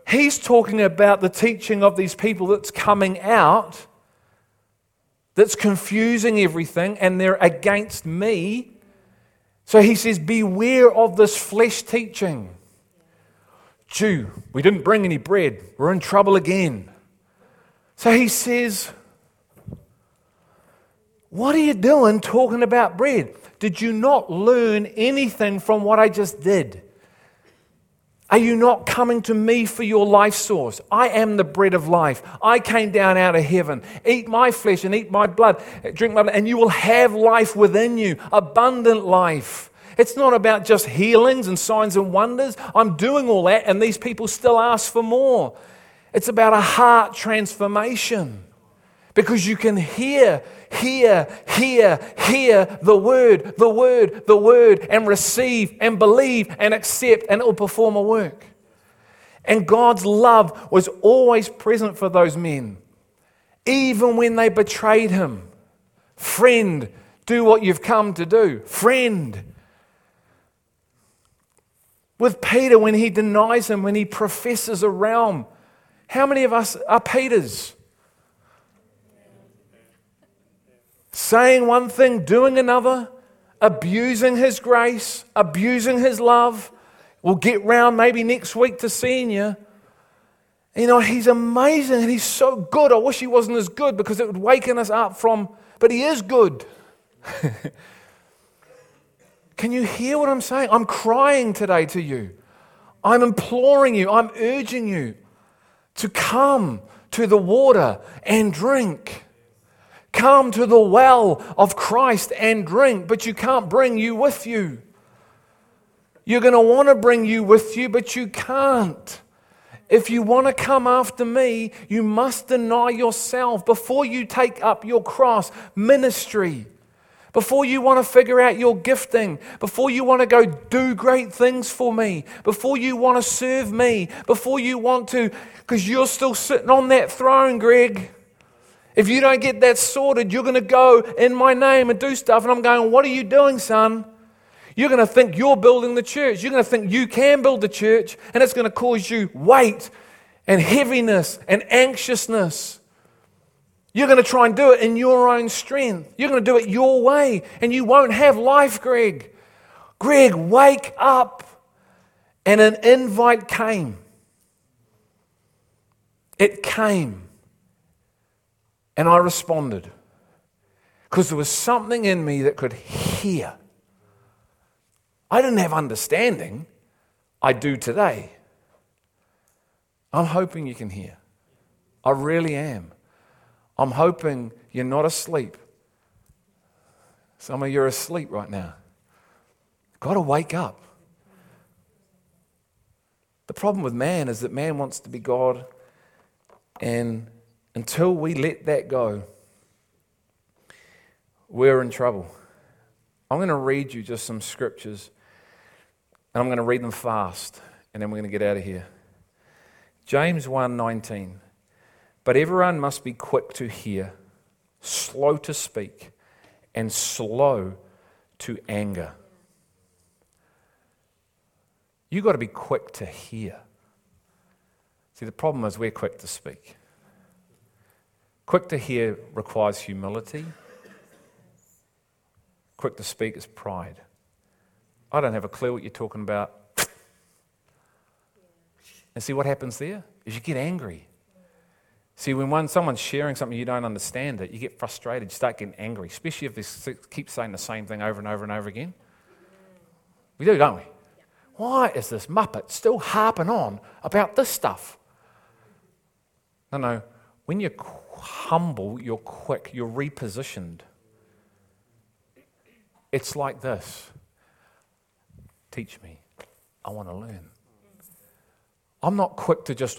He's talking about the teaching of these people that's coming out, that's confusing everything, and they're against me. So he says, Beware of this flesh teaching. Jew, we didn't bring any bread. We're in trouble again. So he says, What are you doing talking about bread? Did you not learn anything from what I just did? Are you not coming to me for your life source? I am the bread of life. I came down out of heaven. Eat my flesh and eat my blood. Drink my blood, and you will have life within you, abundant life. It's not about just healings and signs and wonders. I'm doing all that, and these people still ask for more. It's about a heart transformation because you can hear, hear, hear, hear the word, the word, the word, and receive and believe and accept, and it will perform a work. And God's love was always present for those men, even when they betrayed him. Friend, do what you've come to do. Friend. With Peter, when he denies him, when he professes a realm, how many of us are Peters? Saying one thing, doing another, abusing His grace, abusing His love. We'll get round maybe next week to seeing you. You know, He's amazing and He's so good. I wish He wasn't as good because it would waken us up from, but He is good. [LAUGHS] Can you hear what I'm saying? I'm crying today to you. I'm imploring you, I'm urging you to come to the water and drink. Come to the well of Christ and drink, but you can't bring you with you. You're going to want to bring you with you, but you can't. If you want to come after me, you must deny yourself before you take up your cross ministry. Before you want to figure out your gifting, before you want to go do great things for me, before you want to serve me, before you want to, because you're still sitting on that throne, Greg. If you don't get that sorted, you're going to go in my name and do stuff. And I'm going, What are you doing, son? You're going to think you're building the church. You're going to think you can build the church, and it's going to cause you weight and heaviness and anxiousness. You're going to try and do it in your own strength. You're going to do it your way, and you won't have life, Greg. Greg, wake up. And an invite came. It came. And I responded because there was something in me that could hear. I didn't have understanding, I do today. I'm hoping you can hear. I really am. I'm hoping you're not asleep. Some of you are asleep right now. Got to wake up. The problem with man is that man wants to be God and until we let that go, we're in trouble. I'm going to read you just some scriptures, and I'm going to read them fast, and then we're going to get out of here. James 1:19. But everyone must be quick to hear, slow to speak, and slow to anger. You've got to be quick to hear. See, the problem is we're quick to speak. Quick to hear requires humility. Quick to speak is pride. I don't have a clue what you're talking about. And see what happens there is you get angry. See, when one, someone's sharing something you don't understand it, you get frustrated, you start getting angry, especially if they keep saying the same thing over and over and over again. We do, don't we? Why is this muppet still harping on about this stuff? No, no. When you're humble, you're quick, you're repositioned. It's like this Teach me. I want to learn. I'm not quick to just.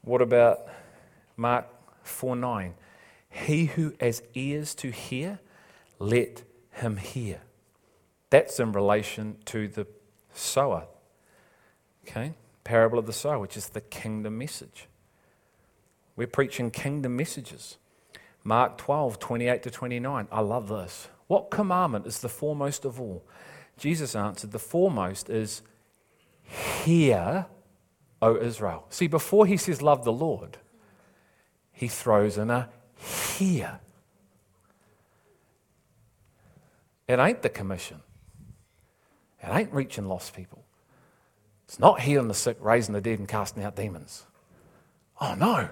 What about Mark 4 9? He who has ears to hear, let him hear. That's in relation to the sower. Okay? Parable of the sower, which is the kingdom message. We're preaching kingdom messages. Mark 12, 28 to 29. I love this. What commandment is the foremost of all? Jesus answered, The foremost is, Hear, O Israel. See, before he says, Love the Lord, he throws in a hear. It ain't the commission, it ain't reaching lost people. It's not healing the sick, raising the dead, and casting out demons. Oh no.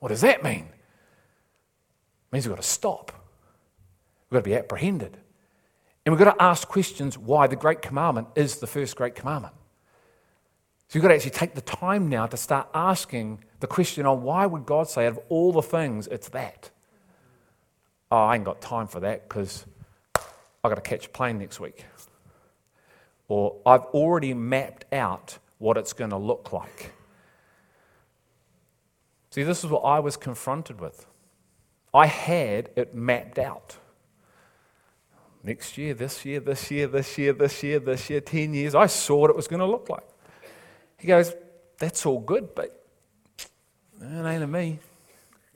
What does that mean? It means we've got to stop. We've got to be apprehended. And we've got to ask questions why the Great Commandment is the first Great Commandment. So you've got to actually take the time now to start asking the question on why would God say, out of all the things, it's that? oh, I ain't got time for that because I've got to catch a plane next week. Or I've already mapped out what it's going to look like. See, this is what I was confronted with. I had it mapped out. Next year, this year, this year, this year, this year, this year, 10 years, I saw what it was going to look like. He goes, That's all good, but it ain't me.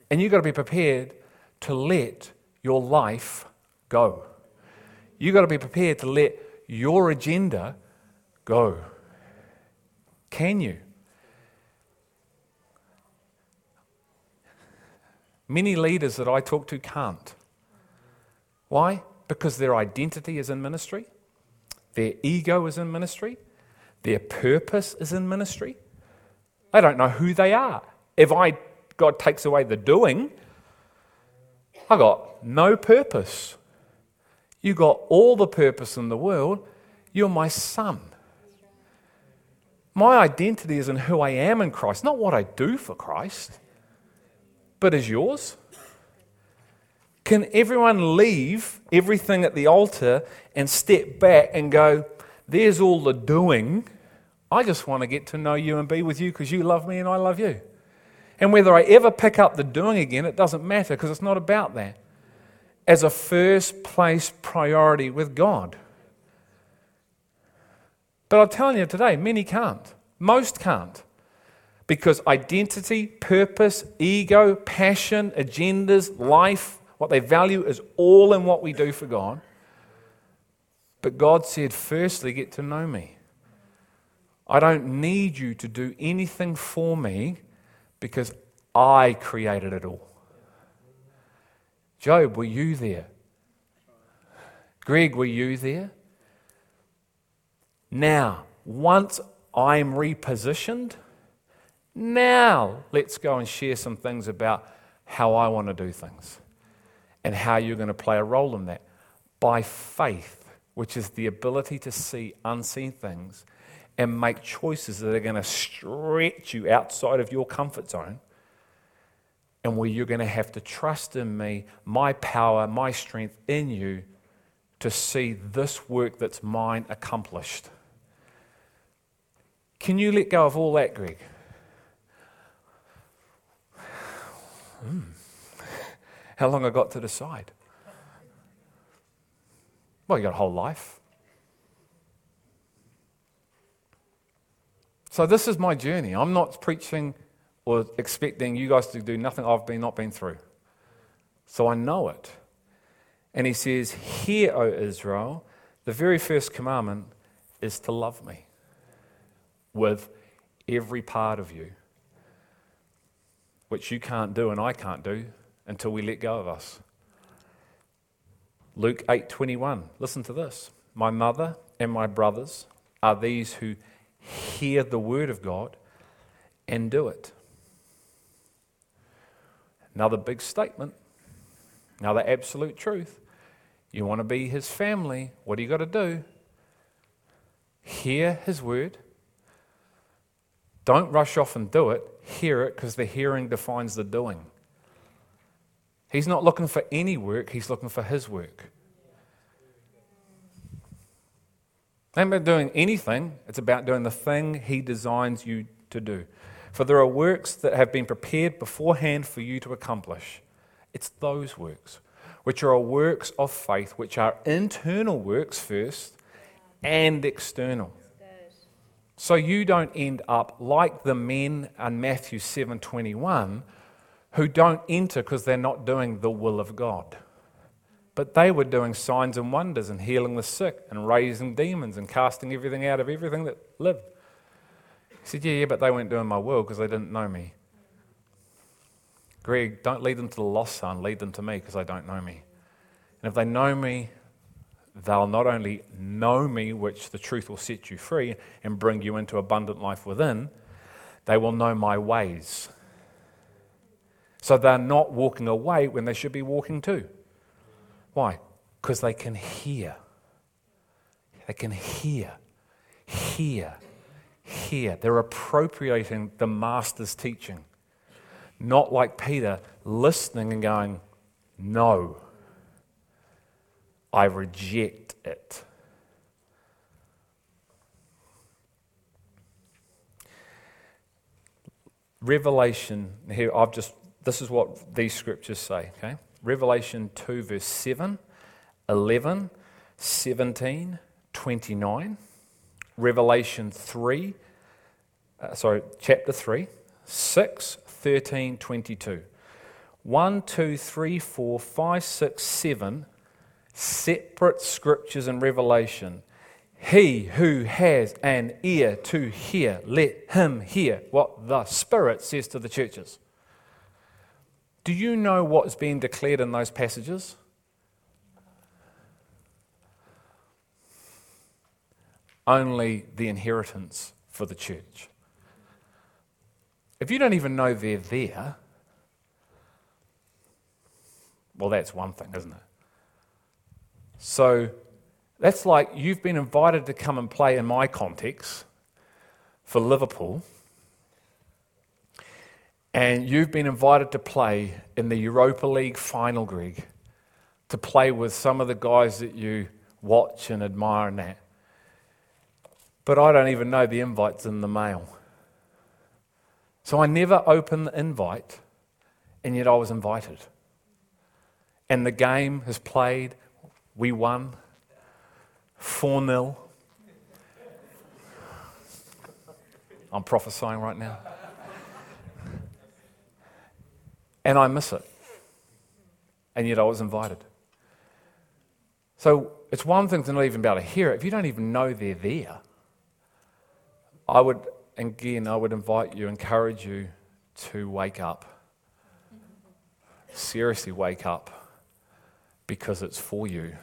And you've got to be prepared to let your life go. You've got to be prepared to let your agenda go. Can you? Many leaders that I talk to can't. Why? Because their identity is in ministry, their ego is in ministry, their purpose is in ministry. They don't know who they are. If I God takes away the doing, I got no purpose. You got all the purpose in the world. You're my son. My identity is in who I am in Christ, not what I do for Christ, but is yours. Can everyone leave everything at the altar and step back and go, There's all the doing. I just want to get to know you and be with you because you love me and I love you. And whether I ever pick up the doing again, it doesn't matter because it's not about that. As a first place priority with God. But I'm telling you today, many can't. Most can't. Because identity, purpose, ego, passion, agendas, life, what they value is all in what we do for God. But God said, firstly, get to know me. I don't need you to do anything for me because I created it all. Job, were you there? Greg, were you there? Now, once I'm repositioned, now let's go and share some things about how I want to do things and how you're going to play a role in that. By faith, which is the ability to see unseen things and make choices that are going to stretch you outside of your comfort zone and where you're going to have to trust in me, my power, my strength in you to see this work that's mine accomplished. Can you let go of all that, Greg? Hmm. How long I got to decide? Well, you got a whole life. So this is my journey. I'm not preaching or expecting you guys to do nothing I've been not been through. So I know it. And he says, Hear, O Israel, the very first commandment is to love me with every part of you, which you can't do and I can't do until we let go of us. Luke 8:21. Listen to this. My mother and my brothers are these who hear the word of God and do it. Another big statement. Another absolute truth. You want to be his family, what do you got to do? Hear his word. Don't rush off and do it. Hear it because the hearing defines the doing. He's not looking for any work, he's looking for his work. ain't about doing anything, it's about doing the thing He designs you to do. For there are works that have been prepared beforehand for you to accomplish. It's those works, which are works of faith, which are internal works first and external. So you don't end up like the men in Matthew 7:21 who don't enter because they're not doing the will of God. But they were doing signs and wonders and healing the sick and raising demons and casting everything out of everything that lived. He said, Yeah, yeah, but they weren't doing my will because they didn't know me. Greg, don't lead them to the lost son, lead them to me because they don't know me. And if they know me, they'll not only know me, which the truth will set you free and bring you into abundant life within, they will know my ways. So they're not walking away when they should be walking too. Why? Because they can hear. They can hear, hear, hear. They're appropriating the Master's teaching. Not like Peter, listening and going, no, I reject it. Revelation, here I've just, this is what these scriptures say, okay? Revelation 2, verse 7, 11, 17, 29. Revelation 3, uh, sorry, chapter 3, 6, 13, 22. 1, 2, 3, 4, 5, 6, 7 separate scriptures in Revelation. He who has an ear to hear, let him hear what the Spirit says to the churches. Do you know what is being declared in those passages? Only the inheritance for the church. If you don't even know they're there, well, that's one thing, isn't it? So that's like you've been invited to come and play in my context for Liverpool, and you've been invited to play in the Europa League final, Greg, to play with some of the guys that you watch and admire and that. But I don't even know the invite's in the mail. So I never opened the invite, and yet I was invited. And the game has played, we won 4 0. I'm prophesying right now. And I miss it. And yet I was invited. So it's one thing to not even be able to hear it. If you don't even know they're there, I would, again, I would invite you, encourage you to wake up. Seriously, wake up because it's for you.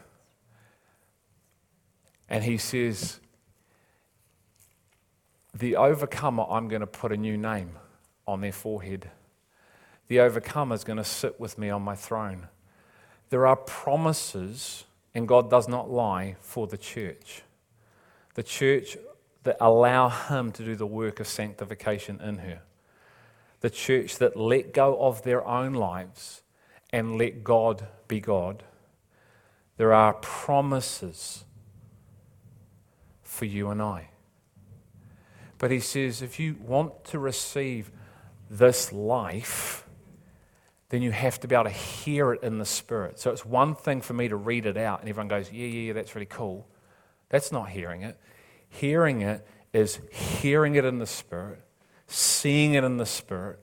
And he says, The overcomer, I'm going to put a new name on their forehead. The overcomer is going to sit with me on my throne. There are promises, and God does not lie, for the church. The church that allow Him to do the work of sanctification in her. The church that let go of their own lives and let God be God there are promises for you and I. But he says, if you want to receive this life, then you have to be able to hear it in the Spirit. So it's one thing for me to read it out, and everyone goes, Yeah, yeah, yeah, that's really cool. That's not hearing it. Hearing it is hearing it in the Spirit, seeing it in the Spirit,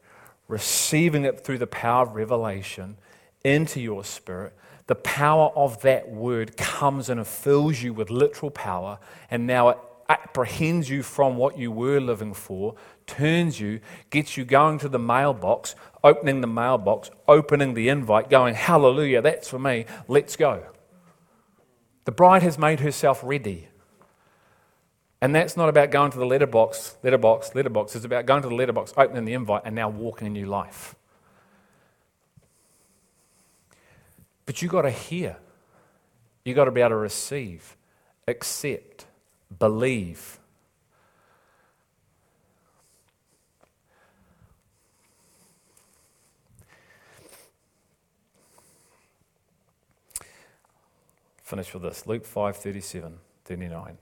receiving it through the power of revelation into your spirit, the power of that word comes and it fills you with literal power, and now it apprehends you from what you were living for, turns you, gets you going to the mailbox, opening the mailbox, opening the invite, going, Hallelujah, that's for me, let's go. The bride has made herself ready. And that's not about going to the letterbox, letterbox, letterbox. It's about going to the letterbox, opening the invite, and now walking a new life. But you've got to hear. You've got to be able to receive, accept, believe. Finish with this Luke 5 37, 39.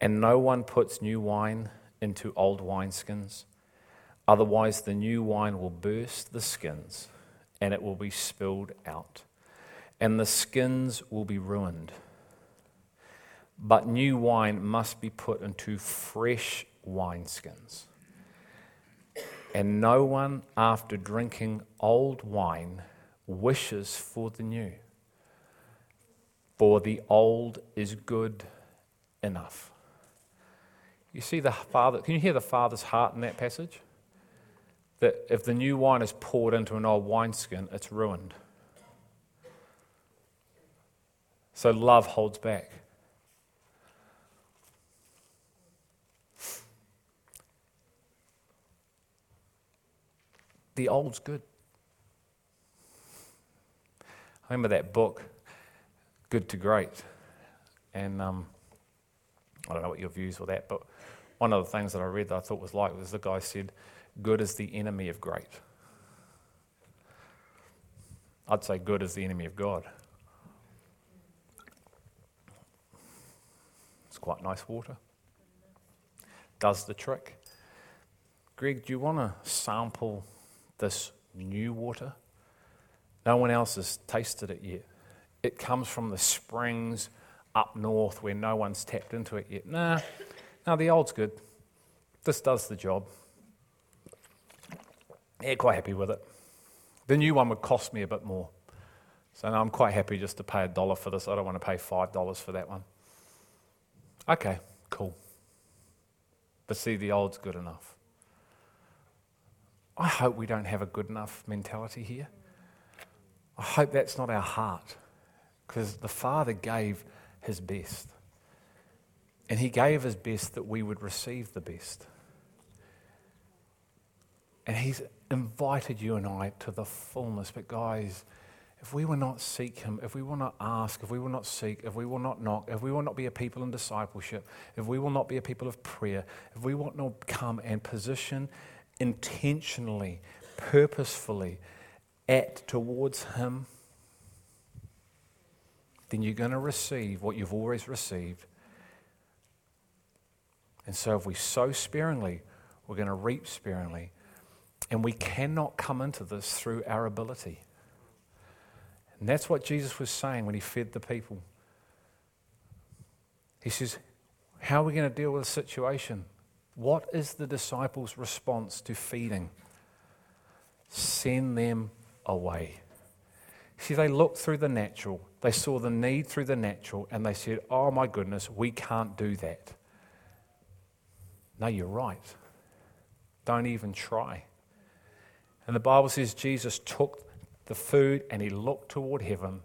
And no one puts new wine into old wineskins, otherwise, the new wine will burst the skins and it will be spilled out and the skins will be ruined. But new wine must be put into fresh wineskins. And no one, after drinking old wine, wishes for the new. For the old is good enough. You see the father, can you hear the father's heart in that passage? That if the new wine is poured into an old wineskin, it's ruined. So love holds back. The old's good. I remember that book, Good to Great. And um, I don't know what your views were that, but one of the things that I read that I thought was like was the guy said, Good is the enemy of great. I'd say good is the enemy of God. It's quite nice water. Does the trick. Greg, do you want to sample this new water? No one else has tasted it yet. It comes from the springs up north where no one's tapped into it yet. Nah, no, the old's good. This does the job. Yeah, quite happy with it. The new one would cost me a bit more. So no, I'm quite happy just to pay a dollar for this. I don't want to pay $5 for that one. Okay, cool. But see, the old's good enough. I hope we don't have a good enough mentality here. I hope that's not our heart because the Father gave his best. And he gave his best that we would receive the best. And he's invited you and I to the fullness. But, guys, if we will not seek him, if we will not ask, if we will not seek, if we will not knock, if we will not be a people in discipleship, if we will not be a people of prayer, if we will not come and position intentionally, purposefully at towards him, then you're going to receive what you've always received. And so if we sow sparingly, we're going to reap sparingly. And we cannot come into this through our ability. And that's what Jesus was saying when he fed the people. He says, How are we going to deal with the situation? What is the disciples' response to feeding? Send them away. See, they looked through the natural, they saw the need through the natural, and they said, Oh my goodness, we can't do that. No, you're right. Don't even try. And the Bible says Jesus took the food and he looked toward heaven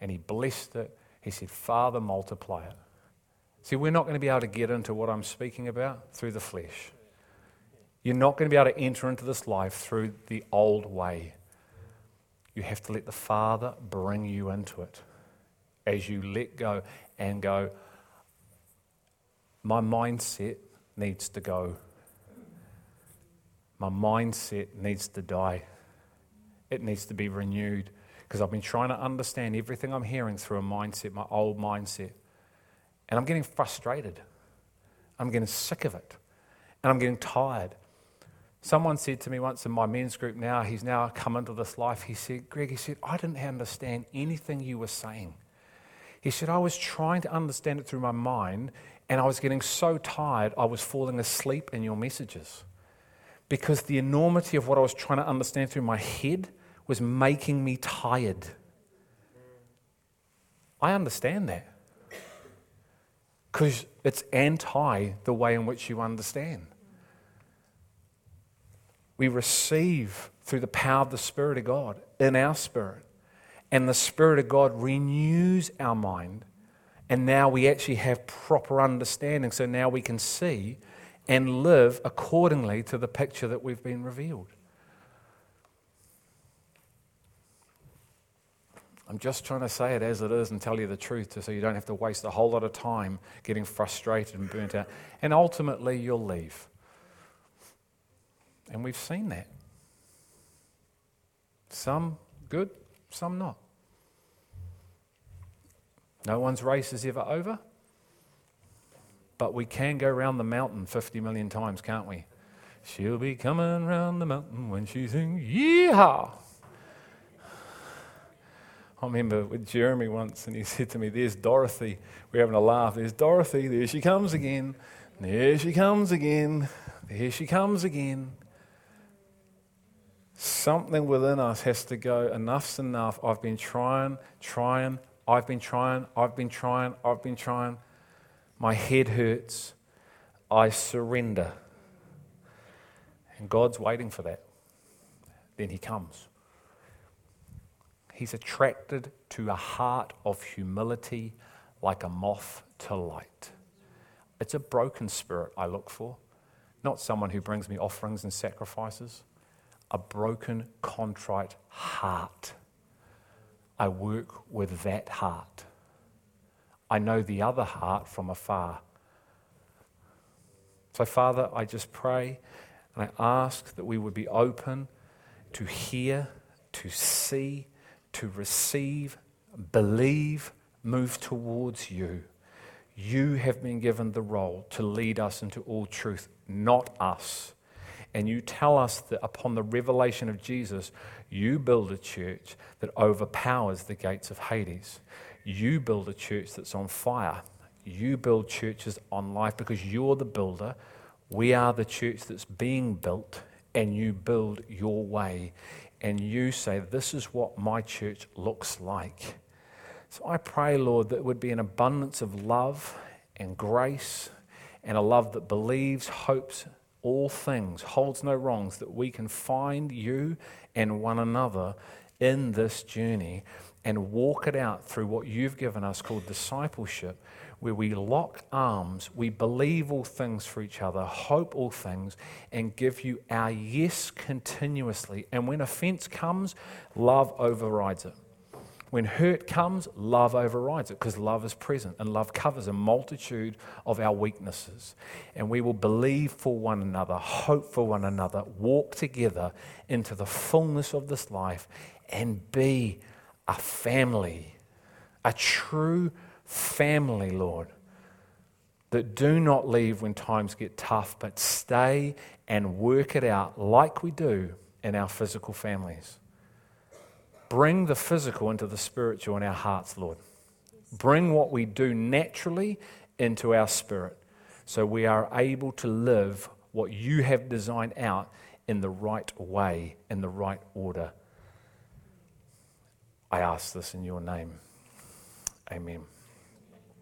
and he blessed it. He said, Father, multiply it. See, we're not going to be able to get into what I'm speaking about through the flesh. You're not going to be able to enter into this life through the old way. You have to let the Father bring you into it as you let go and go, my mindset needs to go. My mindset needs to die. It needs to be renewed because I've been trying to understand everything I'm hearing through a mindset, my old mindset. And I'm getting frustrated. I'm getting sick of it. And I'm getting tired. Someone said to me once in my men's group now, he's now come into this life. He said, Greg, he said, I didn't understand anything you were saying. He said, I was trying to understand it through my mind, and I was getting so tired, I was falling asleep in your messages. Because the enormity of what I was trying to understand through my head was making me tired. I understand that. Because it's anti the way in which you understand we receive through the power of the Spirit of God in our spirit. And the Spirit of God renews our mind. And now we actually have proper understanding. So now we can see and live accordingly to the picture that we've been revealed. I'm just trying to say it as it is and tell you the truth so you don't have to waste a whole lot of time getting frustrated and burnt out. And ultimately, you'll leave. And we've seen that. Some good, some not. No one's race is ever over. But we can go round the mountain 50 million times, can't we? She'll be coming round the mountain when she sings, Yeehaw! I remember with Jeremy once, and he [LAUGHS] said to me, There's Dorothy. We're having a laugh. There's Dorothy. There she comes again. There she comes again. There she comes again. Something within us has to go, enough's enough. I've been trying, trying, I've been trying, I've been trying, I've been trying. My head hurts. I surrender. And God's waiting for that. Then He comes. He's attracted to a heart of humility like a moth to light. It's a broken spirit I look for, not someone who brings me offerings and sacrifices a broken, contrite heart. I work with that heart. I know the other heart from afar. So, Father, I just pray and I ask that we would be open to hear, to see, to receive, believe, move towards you. You have been given the role to lead us into all truth, not us. And you tell us that upon the revelation of Jesus, you build a church that overpowers the gates of Hades. You build a church that's on fire. You build churches on life because you're the builder. We are the church that's being built, and you build your way. And you say, This is what my church looks like. So I pray, Lord, that it would be an abundance of love and grace and a love that believes, hopes all things, holds no wrongs, that we can find you and one another in this journey and walk it out through what you've given us called discipleship, where we lock arms, we believe all things for each other, hope all things, and give you our yes continuously. And when offense comes, love overrides it. When hurt comes, love overrides it because love is present and love covers a multitude of our weaknesses. And we will believe for one another, hope for one another, walk together into the fullness of this life and be a family, a true family, Lord, that do not leave when times get tough, but stay and work it out like we do in our physical families. Bring the physical into the spiritual in our hearts, Lord. Bring what we do naturally into our spirit so we are able to live what you have designed out in the right way, in the right order. I ask this in your name. Amen.